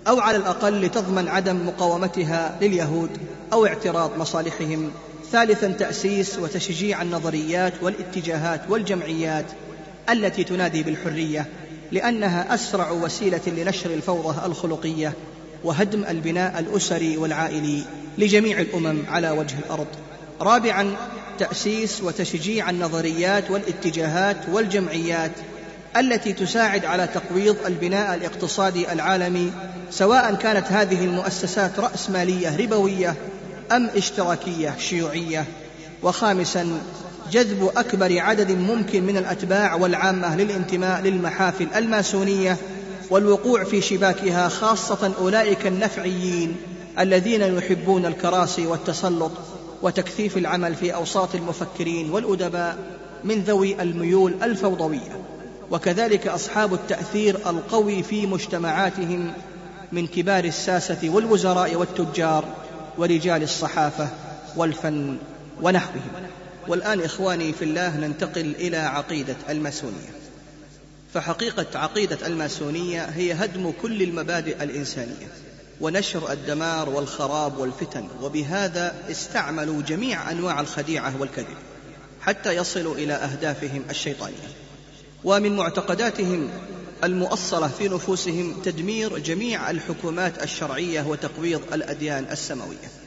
Speaker 4: أو على الأقل لتضمن عدم مقاومتها لليهود أو اعتراض مصالحهم. ثالثا تأسيس وتشجيع النظريات والاتجاهات والجمعيات التي تنادي بالحرية لأنها أسرع وسيلة لنشر الفوضى الخلقية وهدم البناء الأسري والعائلي لجميع الأمم على وجه الأرض. رابعا تأسيس وتشجيع النظريات والاتجاهات والجمعيات التي تساعد على تقويض البناء الاقتصادي العالمي سواء كانت هذه المؤسسات رأسمالية ربوية أم اشتراكية شيوعية. وخامسا جذب أكبر عدد ممكن من الأتباع والعامة للانتماء للمحافل الماسونية والوقوع في شباكها خاصة أولئك النفعيين الذين يحبون الكراسي والتسلط وتكثيف العمل في أوساط المفكرين والأدباء من ذوي الميول الفوضوية. وكذلك أصحاب التأثير القوي في مجتمعاتهم من كبار الساسة والوزراء والتجار ورجال الصحافة والفن ونحوهم. والآن إخواني في الله ننتقل إلى عقيدة الماسونية. فحقيقة عقيدة الماسونية هي هدم كل المبادئ الإنسانية ونشر الدمار والخراب والفتن وبهذا استعملوا جميع أنواع الخديعة والكذب حتى يصلوا إلى أهدافهم الشيطانية. ومن معتقداتهم المؤصلة في نفوسهم تدمير جميع الحكومات الشرعية وتقويض الأديان السماوية.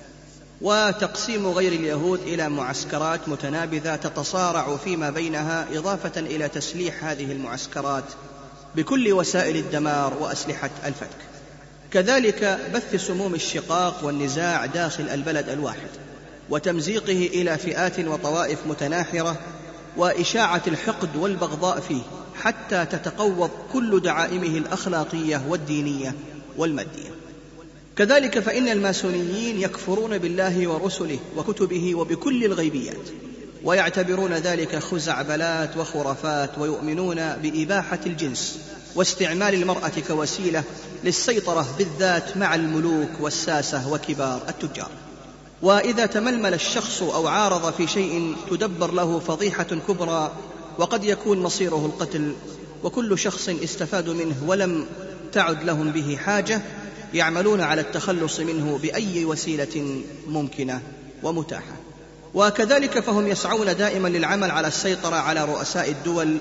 Speaker 4: وتقسيم غير اليهود إلى معسكرات متنابذة تتصارع فيما بينها إضافة إلى تسليح هذه المعسكرات بكل وسائل الدمار وأسلحة الفتك. كذلك بث سموم الشقاق والنزاع داخل البلد الواحد وتمزيقه إلى فئات وطوائف متناحرة وإشاعة الحقد والبغضاء فيه حتى تتقوض كل دعائمه الأخلاقية والدينية والمادية. كذلك فإن الماسونيين يكفرون بالله ورسله وكتبه وبكل الغيبيات ويعتبرون ذلك خزعبلات وخرافات ويؤمنون بإباحة الجنس واستعمال المرأة كوسيلة للسيطرة بالذات مع الملوك والساسة وكبار التجار. وإذا تململ الشخص أو عارض في شيء تدبر له فضيحة كبرى وقد يكون مصيره القتل وكل شخص استفادوا منه ولم تعد لهم به حاجة يعملون على التخلص منه بأي وسيلة ممكنة ومتاحة. وكذلك فهم يسعون دائما للعمل على السيطرة على رؤساء الدول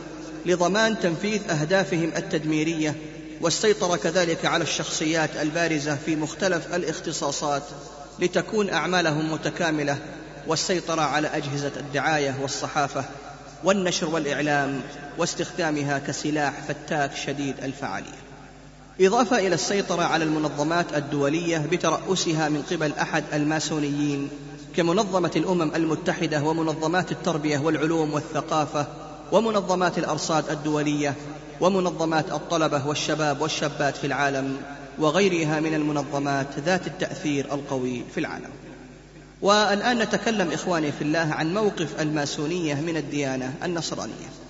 Speaker 4: لضمان تنفيذ أهدافهم التدميرية والسيطرة كذلك على الشخصيات البارزة في مختلف الاختصاصات لتكون أعمالهم متكاملة والسيطرة على أجهزة الدعاية والصحافة والنشر والإعلام واستخدامها كسلاح فتاك شديد الفعالية. إضافة إلى السيطرة على المنظمات الدولية بترأسها من قبل أحد الماسونيين كمنظمة الأمم المتحدة ومنظمات التربية والعلوم والثقافة ومنظمات الأرصاد الدولية ومنظمات الطلبة والشباب والشابات في العالم وغيرها من المنظمات ذات التأثير القوي في العالم. والآن نتكلم إخواني في الله عن موقف الماسونية من الديانة النصرانية.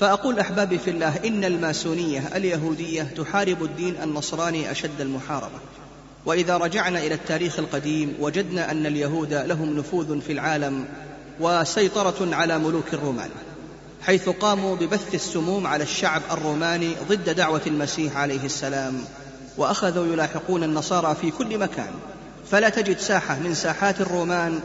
Speaker 4: فأقول أحبابي في الله إن الماسونية اليهودية تحارب الدين النصراني أشد المحاربة. وإذا رجعنا إلى التاريخ القديم وجدنا أن اليهود لهم نفوذ في العالم وسيطرة على ملوك الرومان حيث قاموا ببث السموم على الشعب الروماني ضد دعوة المسيح عليه السلام وأخذوا يلاحقون النصارى في كل مكان. فلا تجد ساحة من ساحات الرومان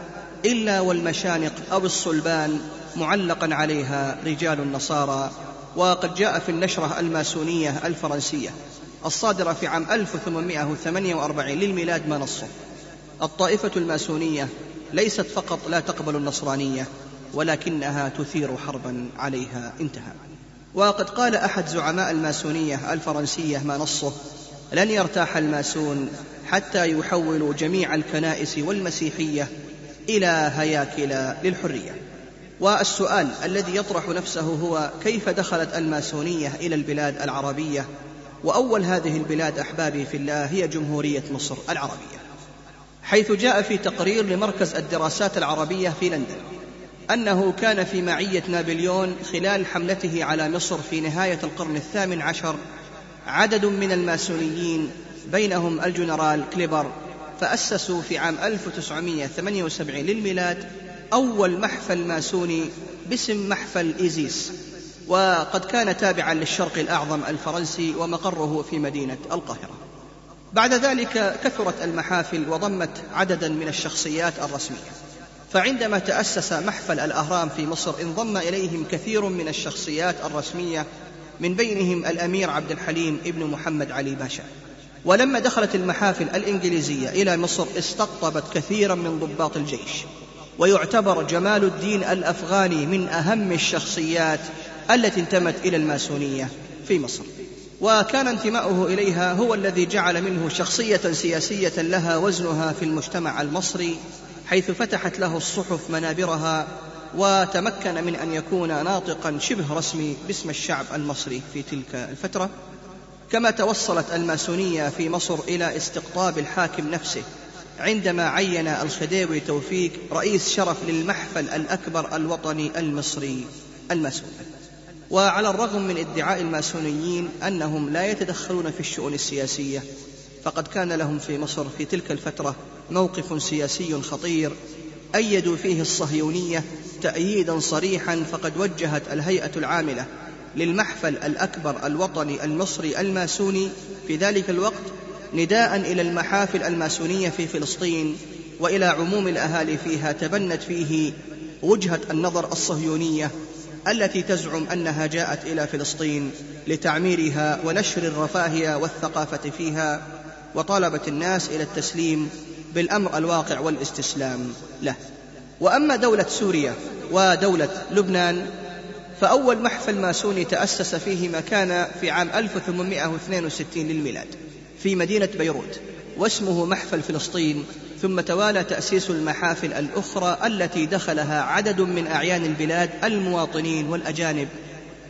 Speaker 4: إلا والمشانق أو الصلبان معلقا عليها رجال النصارى وقد جاء في النشرة الماسونية الفرنسية الصادرة في عام 1848 للميلاد ما نصه. الطائفة الماسونية ليست فقط لا تقبل النصرانية ولكنها تثير حربا عليها انتهى وقد قال أحد زعماء الماسونية الفرنسية ما نصه لن يرتاح الماسون حتى يحولوا جميع الكنائس والمسيحية إلى هياكل للحرية. والسؤال الذي يطرح نفسه هو كيف دخلت الماسونية إلى البلاد العربية؟ وأول هذه البلاد أحبابي في الله هي جمهورية مصر العربية. حيث جاء في تقرير لمركز الدراسات العربية في لندن أنه كان في معية نابليون خلال حملته على مصر في نهاية القرن الثامن عشر عدد من الماسونيين بينهم الجنرال كليبر فأسسوا في عام 1978 للميلاد أول محفل ماسوني باسم محفل إيزيس. وقد كان تابعا للشرق الأعظم الفرنسي ومقره في مدينة القاهرة. بعد ذلك كثرت المحافل وضمت عددا من الشخصيات الرسمية. فعندما تأسس محفل الأهرام في مصر انضم إليهم كثير من الشخصيات الرسمية من بينهم الأمير عبد الحليم ابن محمد علي باشا. ولما دخلت المحافل الإنجليزية إلى مصر استقطبت كثيرا من ضباط الجيش ويعتبر جمال الدين الأفغاني من أهم الشخصيات التي انتمت إلى الماسونية في مصر. وكان انتماؤه إليها هو الذي جعل منه شخصية سياسية لها وزنها في المجتمع المصري حيث فتحت له الصحف منابرها وتمكن من أن يكون ناطقا شبه رسمي باسم الشعب المصري في تلك الفترة. كما توصلت الماسونية في مصر إلى استقطاب الحاكم نفسه عندما عين الخديوي توفيق رئيس شرف للمحفل الأكبر الوطني المصري الماسوني. وعلى الرغم من ادعاء الماسونيين أنهم لا يتدخلون في الشؤون السياسية فقد كان لهم في مصر في تلك الفترة موقف سياسي خطير أيدوا فيه الصهيونية تأييدا صريحا فقد وجهت الهيئة العاملة للمحفل الأكبر الوطني المصري الماسوني في ذلك الوقت نداء إلى المحافل الماسونية في فلسطين وإلى عموم الأهالي فيها تبنت فيه وجهة النظر الصهيونية التي تزعم أنها جاءت إلى فلسطين لتعميرها ونشر الرفاهية والثقافة فيها وطالبت الناس إلى التسليم بالأمر الواقع والاستسلام له. وأما دولة سوريا ودولة لبنان فأول محفل ماسوني تأسس فيهما كان في عام 1862 للميلاد في مدينة بيروت واسمه محفل فلسطين ثم توالى تأسيس المحافل الأخرى التي دخلها عدد من أعيان البلاد المواطنين والأجانب.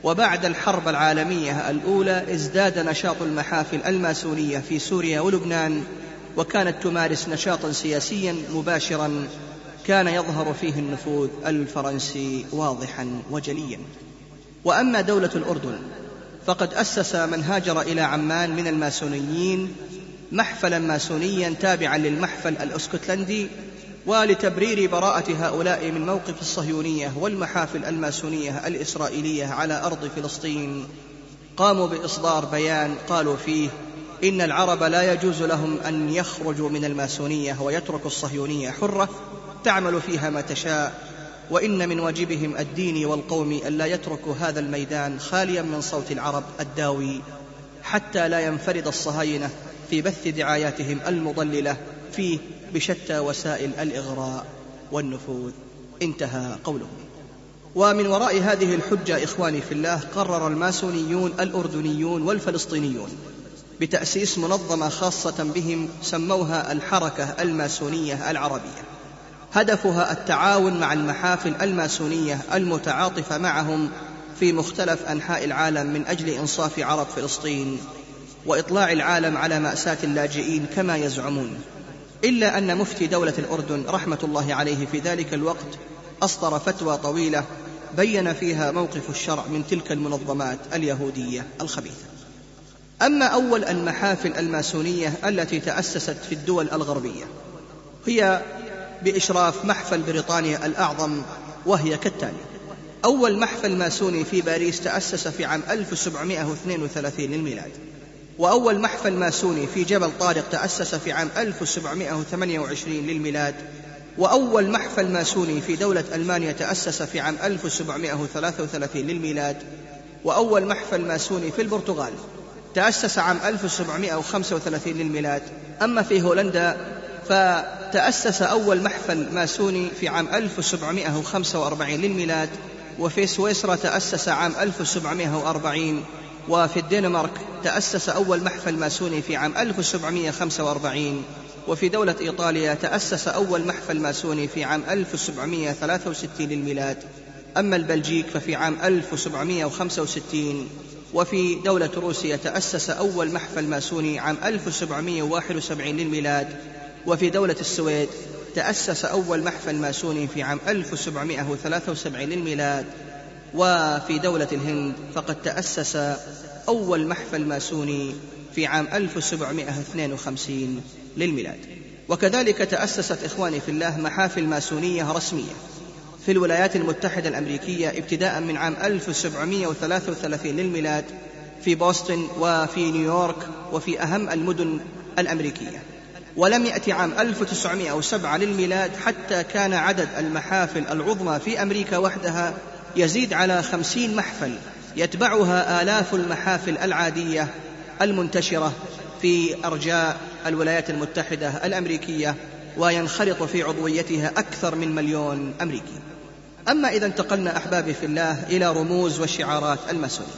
Speaker 4: وبعد الحرب العالمية الأولى ازداد نشاط المحافل الماسونية في سوريا ولبنان وكانت تمارس نشاطا سياسيا مباشرا. كان يظهر فيه النفوذ الفرنسي واضحا وجليا. وأما دولة الأردن فقد أسس من هاجر إلى عمان من الماسونيين محفلا ماسونيا تابعا للمحفل الاسكتلندي ولتبرير براءة هؤلاء من موقف الصهيونية والمحافل الماسونية الإسرائيلية على أرض فلسطين. قاموا بإصدار بيان قالوا فيه إن العرب لا يجوز لهم أن يخرجوا من الماسونية ويتركوا الصهيونية حرة تعمل فيها ما تشاء. وإن من واجبهم الديني والقومي ألا يتركوا هذا الميدان خاليا من صوت العرب الداوي حتى لا ينفرد الصهاينة في بث دعاياتهم المضللة فيه بشتى وسائل الإغراء والنفوذ. انتهى قوله. ومن وراء هذه الحجة إخواني في الله قرر الماسونيون الأردنيون والفلسطينيون بتأسيس منظمة خاصة بهم سموها الحركة الماسونية العربية. هدفها التعاون مع المحافل الماسونية المتعاطفة معهم في مختلف أنحاء العالم من أجل إنصاف عرب فلسطين وإطلاع العالم على مأساة اللاجئين كما يزعمون. إلا أن مفتي دولة الأردن رحمة الله عليه في ذلك الوقت أصدر فتوى طويلة بين فيها موقف الشرع من تلك المنظمات اليهودية الخبيثة. أما أول المحافل الماسونية التي تأسست في الدول الغربية هي بإشراف محفل بريطانيا الأعظم وهي كالتالي أول محفل ماسوني في باريس تأسس في عام 1732 للميلاد. وأول محفل ماسوني في جبل طارق تأسس في عام 1728 للميلاد. وأول محفل ماسوني في دولة ألمانيا تأسس في عام 1733 للميلاد. وأول محفل ماسوني في البرتغال تأسس عام 1735 للميلاد. أما في هولندا فتأسس أول محفل ماسوني في عام 1745 للميلاد وفي سويسرا تأسس عام 1740 وفي الدنمارك تأسس أول محفل ماسوني في عام 1745 وفي دولة إيطاليا تأسس أول محفل ماسوني في عام 1763 للميلاد. أما البلجيك ففي عام 1765 وفي دولة روسيا تأسس أول محفل ماسوني عام 1771 للميلاد وفي دولة السويد تأسس أول محفل ماسوني في عام 1773 للميلاد. وفي دولة الهند فقد تأسس أول محفل ماسوني في عام 1752 للميلاد. وكذلك تأسست إخواني في الله محافل ماسونية رسمية في الولايات المتحدة الأمريكية ابتداء من عام 1733 للميلاد في بوسطن وفي نيويورك وفي أهم المدن الأمريكية. ولم يأتي عام 1907 للميلاد حتى كان عدد المحافل العظمى في أمريكا وحدها يزيد على خمسين محفل يتبعها آلاف المحافل العادية المنتشرة في أرجاء الولايات المتحدة الأمريكية وينخرط في عضويتها أكثر من مليون أمريكي. أما إذا انتقلنا أحبابي في الله إلى رموز وشعارات الماسونية.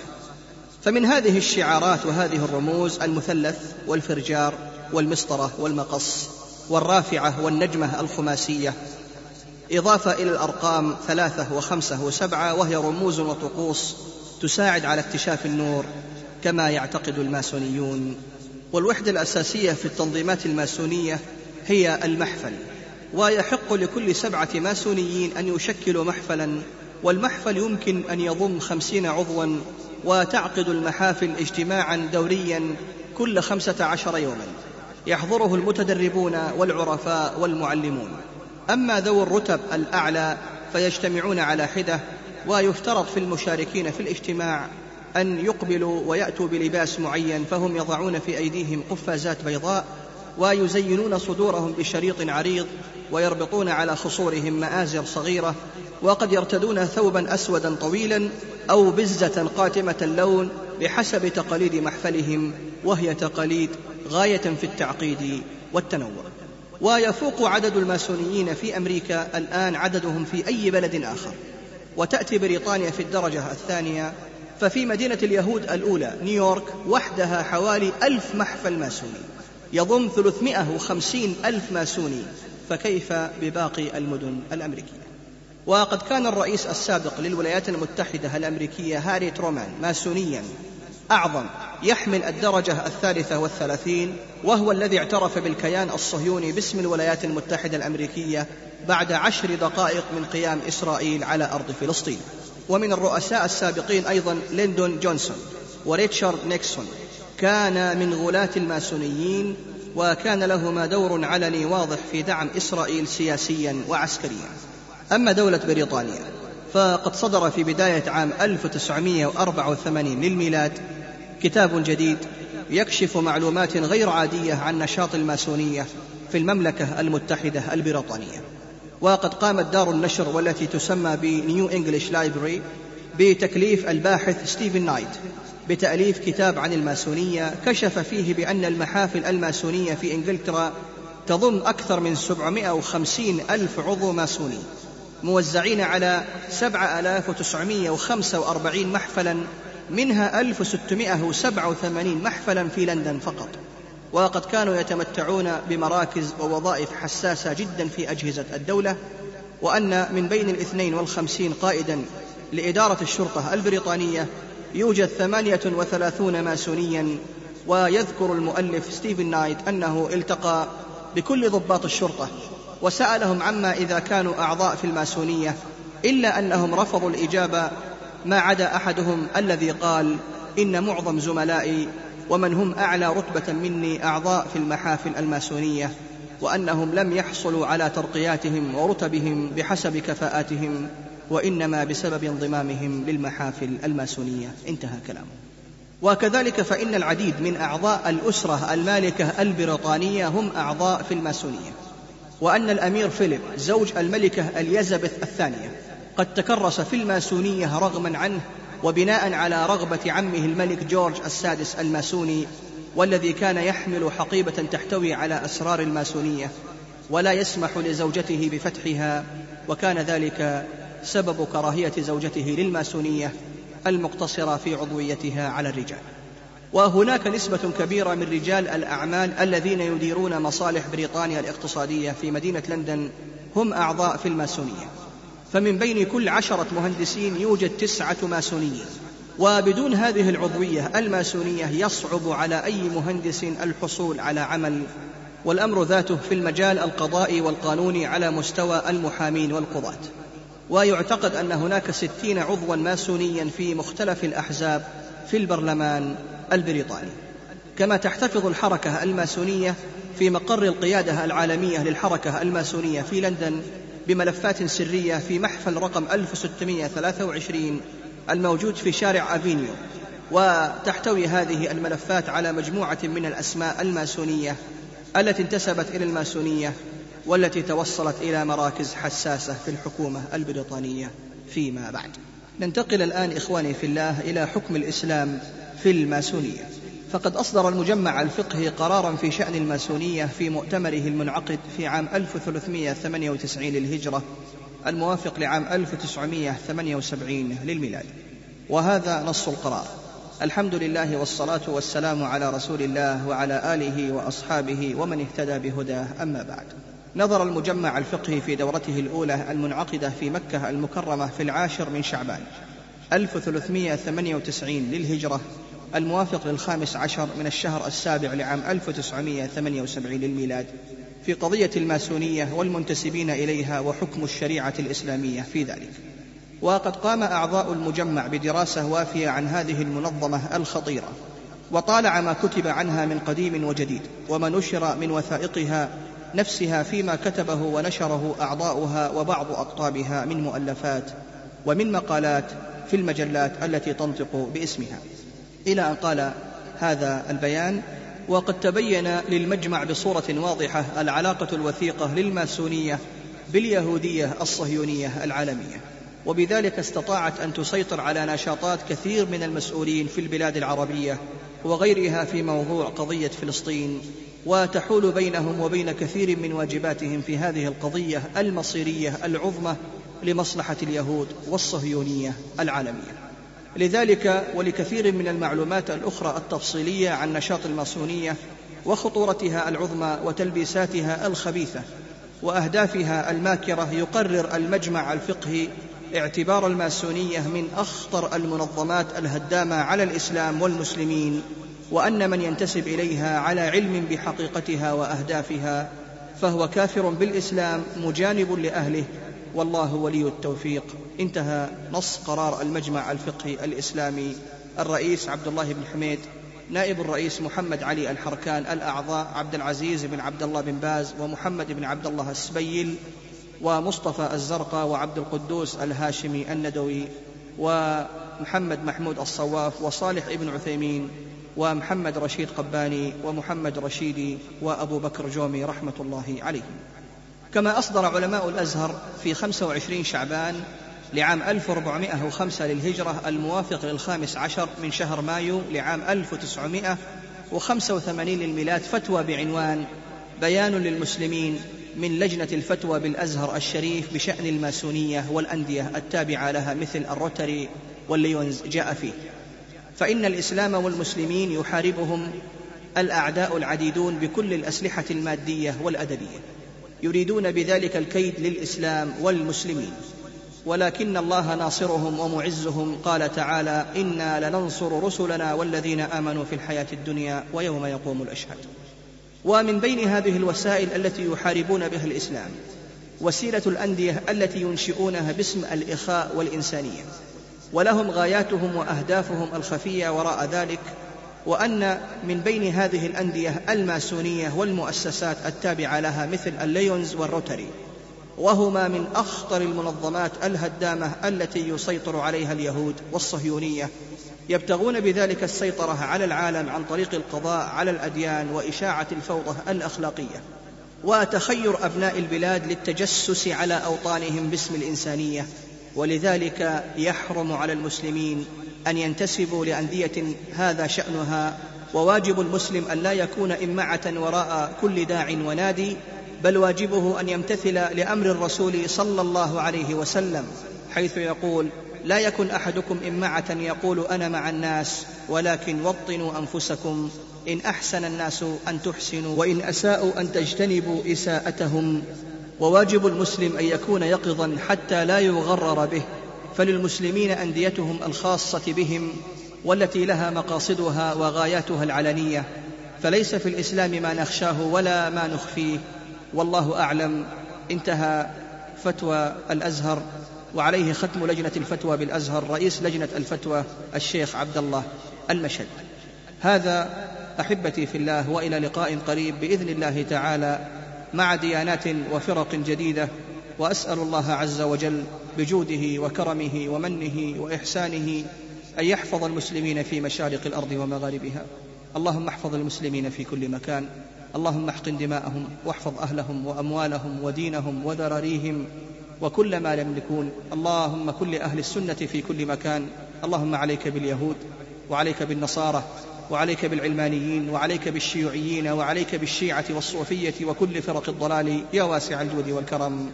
Speaker 4: فمن هذه الشعارات وهذه الرموز المثلث والفرجار والمسطرة والمقص والرافعة والنجمة الخماسية. إضافة إلى الأرقام ثلاثة وخمسة وسبعة وهي رموز وطقوس تساعد على اكتشاف النور كما يعتقد الماسونيون. والوحدة الأساسية في التنظيمات الماسونية هي المحفل ويحق لكل سبعة ماسونيين أن يشكلوا محفلا والمحفل يمكن أن يضم خمسين عضوا وتعقد المحافل اجتماعا دوريا كل خمسة عشر يوما. يحضره المتدربون والعرفاء والمعلمون. أما ذو الرتب الأعلى فيجتمعون على حدة ويفترض في المشاركين في الاجتماع أن يقبلوا ويأتوا بلباس معين فهم يضعون في أيديهم قفازات بيضاء ويزينون صدورهم بشريط عريض ويربطون على خصورهم مآزر صغيرة وقد يرتدون ثوبا أسودا طويلا أو بزة قاتمة اللون بحسب تقاليد محفلهم وهي تقاليد غاية في التعقيد والتنوع. ويفوق عدد الماسونيين في أمريكا الآن عددهم في أي بلد آخر. وتأتي بريطانيا في الدرجة الثانية ففي مدينة اليهود الأولى نيويورك وحدها حوالي ألف محفل ماسوني. يضم 350 ألف ماسوني. فكيف بباقي المدن الأمريكية؟ وقد كان الرئيس السابق للولايات المتحدة الأمريكية هاري ترومان ماسونيا أعظم يحمل الدرجة الثالثة والثلاثين وهو الذي اعترف بالكيان الصهيوني باسم الولايات المتحدة الأمريكية بعد عشر دقائق من قيام إسرائيل على أرض فلسطين. ومن الرؤساء السابقين أيضا ليندون جونسون وريتشارد نيكسون. كان من غلاة الماسونيين وكان لهما دور علني واضح في دعم إسرائيل سياسيا وعسكريا. أما دولة بريطانيا فقد صدر في بداية عام 1984 للميلاد كتاب جديد يكشف معلومات غير عادية عن نشاط الماسونية في المملكة المتحدة البريطانية. وقد قامت دار النشر والتي تسمى ب New English Library بتكليف الباحث ستيفن نايت بتأليف كتاب عن الماسونية كشف فيه بأن المحافل الماسونية في إنجلترا تضم أكثر من 750 ألف عضو ماسوني موزعين على 7945 محفلا منها 1687 محفلا في لندن فقط. وقد كانوا يتمتعون بمراكز ووظائف حساسة جدا في أجهزة الدولة وأن من بين الاثنين والخمسين قائدا لإدارة الشرطة البريطانية يوجد ثمانية وثلاثون ماسونيا. ويذكر المؤلف ستيفن نايت أنه التقى بكل ضباط الشرطة وسألهم عما إذا كانوا أعضاء في الماسونية إلا أنهم رفضوا الإجابة ما عدا أحدهم الذي قال إن معظم زملائي ومن هم أعلى رتبة مني أعضاء في المحافل الماسونية وأنهم لم يحصلوا على ترقياتهم ورتبهم بحسب كفاءاتهم وإنما بسبب انضمامهم للمحافل الماسونية. انتهى كلامه وكذلك فإن العديد من أعضاء الأسرة المالكة البريطانية هم أعضاء في الماسونية وأن الأمير فيليب زوج الملكة إليزابيث الثانية قد تكرس في الماسونية رغما عنه وبناء على رغبة عمه الملك جورج السادس الماسوني والذي كان يحمل حقيبة تحتوي على أسرار الماسونية ولا يسمح لزوجته بفتحها وكان ذلك سبب كراهية زوجته للماسونية المقتصرة في عضويتها على الرجال. وهناك نسبة كبيرة من رجال الأعمال الذين يديرون مصالح بريطانيا الاقتصادية في مدينة لندن هم أعضاء في الماسونية. فمن بين كل عشرة مهندسين يوجد تسعة ماسونيين وبدون هذه العضوية الماسونية يصعب على أي مهندس الحصول على عمل والأمر ذاته في المجال القضائي والقانوني على مستوى المحامين والقضاة. ويعتقد أن هناك ستين عضوا ماسونيا في مختلف الأحزاب في البرلمان البريطاني. كما تحتفظ الحركة الماسونية في مقر القيادة العالمية للحركة الماسونية في لندن بملفات سرية في محفل رقم 1623 الموجود في شارع أفينيو وتحتوي هذه الملفات على مجموعة من الأسماء الماسونية التي انتسبت إلى الماسونية والتي توصلت إلى مراكز حساسة في الحكومة البريطانية فيما بعد. ننتقل الآن إخواني في الله إلى حكم الإسلام في الماسونية. فقد أصدر المجمع الفقهي قرارا في شأن الماسونية في مؤتمره المنعقد في عام 1398 للهجرة الموافق لعام 1978 للميلاد. وهذا نص القرار. الحمد لله والصلاة والسلام على رسول الله وعلى آله وأصحابه ومن اهتدى بهداه أما بعد. نظر المجمع الفقهي في دورته الأولى المنعقدة في مكة المكرمة في العاشر من شعبان 1398 للهجرة الموافق للخامس عشر من الشهر السابع لعام 1978 للميلاد في قضية الماسونية والمنتسبين إليها وحكم الشريعة الإسلامية في ذلك. وقد قام أعضاء المجمع بدراسة وافية عن هذه المنظمة الخطيرة وطالع ما كتب عنها من قديم وجديد وما نشر من وثائقها نفسها فيما كتبه ونشره أعضاؤها وبعض أقطابها من مؤلفات ومن مقالات في المجلات التي تنطق باسمها. إلى أن قال هذا البيان وقد تبين للمجمع بصورة واضحة العلاقة الوثيقة للماسونية باليهودية الصهيونية العالمية. وبذلك استطاعت أن تسيطر على نشاطات كثير من المسؤولين في البلاد العربية وغيرها في موضوع قضية فلسطين وتحول بينهم وبين كثير من واجباتهم في هذه القضية المصيرية العظمى لمصلحة اليهود والصهيونية العالمية. لذلك ولكثير من المعلومات الأخرى التفصيلية عن نشاط الماسونية وخطورتها العظمى وتلبيساتها الخبيثة وأهدافها الماكرة يقرر المجمع الفقهي اعتبار الماسونية من أخطر المنظمات الهدامة على الإسلام والمسلمين وأن من ينتسب إليها على علم بحقيقتها وأهدافها فهو كافر بالإسلام مجانب لأهله والله ولي التوفيق. انتهى نص قرار المجمع الفقهي الإسلامي. الرئيس عبد الله بن حميد نائب الرئيس محمد علي الحركان الأعضاء عبد العزيز بن عبد الله بن باز ومحمد بن عبد الله السبيل ومصطفى الزرقاء وعبد القدوس الهاشمي الندوي ومحمد محمود الصواف وصالح ابن عثيمين ومحمد رشيد قباني ومحمد رشيدي وأبو بكر جومي رحمة الله عليهم. كما أصدر علماء الأزهر في 25 شعبان لعام 1405 للهجرة الموافق للخامس عشر من شهر مايو لعام 1985 للميلاد فتوى بعنوان بيان للمسلمين من لجنة الفتوى بالأزهر الشريف بشأن الماسونية والأندية التابعة لها مثل الروتري والليونز جاء فيه. فإن الإسلام والمسلمين يحاربهم الأعداء العديدون بكل الأسلحة المادية والأدبية. يريدون بذلك الكيد للإسلام والمسلمين. ولكن الله ناصرهم ومعزهم. قال تعالى إنا لننصر رسلنا والذين آمنوا في الحياة الدنيا ويوم يقوم الأشهاد. ومن بين هذه الوسائل التي يحاربون بها الإسلام وسيلة الأندية التي ينشئونها باسم الإخاء والإنسانية. ولهم غاياتهم وأهدافهم الخفية وراء ذلك وأن من بين هذه الأندية الماسونية والمؤسسات التابعة لها مثل الليونز والروتري وهما من أخطر المنظمات الهدامة التي يسيطر عليها اليهود والصهيونية. يبتغون بذلك السيطرة على العالم عن طريق القضاء على الأديان وإشاعة الفوضى الأخلاقية. وتخير أبناء البلاد للتجسس على أوطانهم باسم الإنسانية. ولذلك يحرم على المسلمين أن ينتسبوا لأندية هذا شأنها وواجب المسلم أن لا يكون إمعة وراء كل داع ونادي بل واجبه أن يمتثل لأمر الرسول صلى الله عليه وسلم حيث يقول لا يكن أحدكم إمعة يقول أنا مع الناس ولكن وطنوا أنفسكم إن أحسن الناس أن تحسنوا. وإن أساءوا أن تجتنبوا إساءتهم. وواجب المسلم أن يكون يقظا حتى لا يغرر به. فللمسلمين أنديتهم الخاصة بهم والتي لها مقاصدها وغاياتها العلنية. فليس في الإسلام ما نخشاه ولا ما نخفيه. والله أعلم. انتهى فتوى الأزهر. وعليه ختم لجنة الفتوى بالأزهر. رئيس لجنة الفتوى الشيخ عبد الله المشد هذا أحبتي في الله وإلى لقاء قريب بإذن الله تعالى. مع ديانات وفرق جديدة وأسأل الله عز وجل بجوده وكرمه ومنه وإحسانه أن يحفظ المسلمين في مشارق الأرض ومغاربها. اللهم احفظ المسلمين في كل مكان. اللهم احقن دماءهم واحفظ أهلهم وأموالهم ودينهم وذراريهم وكل ما يملكون اللهم كل أهل السنة في كل مكان. اللهم عليك باليهود وعليك بالنصارى وعليك بالعلمانيين وعليك بالشيوعيين وعليك بالشيعة والصوفية وكل فرق الضلال يا واسع الجود والكرم.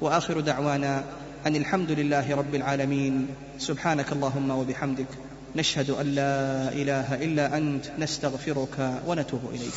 Speaker 4: وآخر دعوانا أن الحمد لله رب العالمين. سبحانك اللهم وبحمدك. نشهد أن لا إله إلا أنت. نستغفرك ونتوب إليك.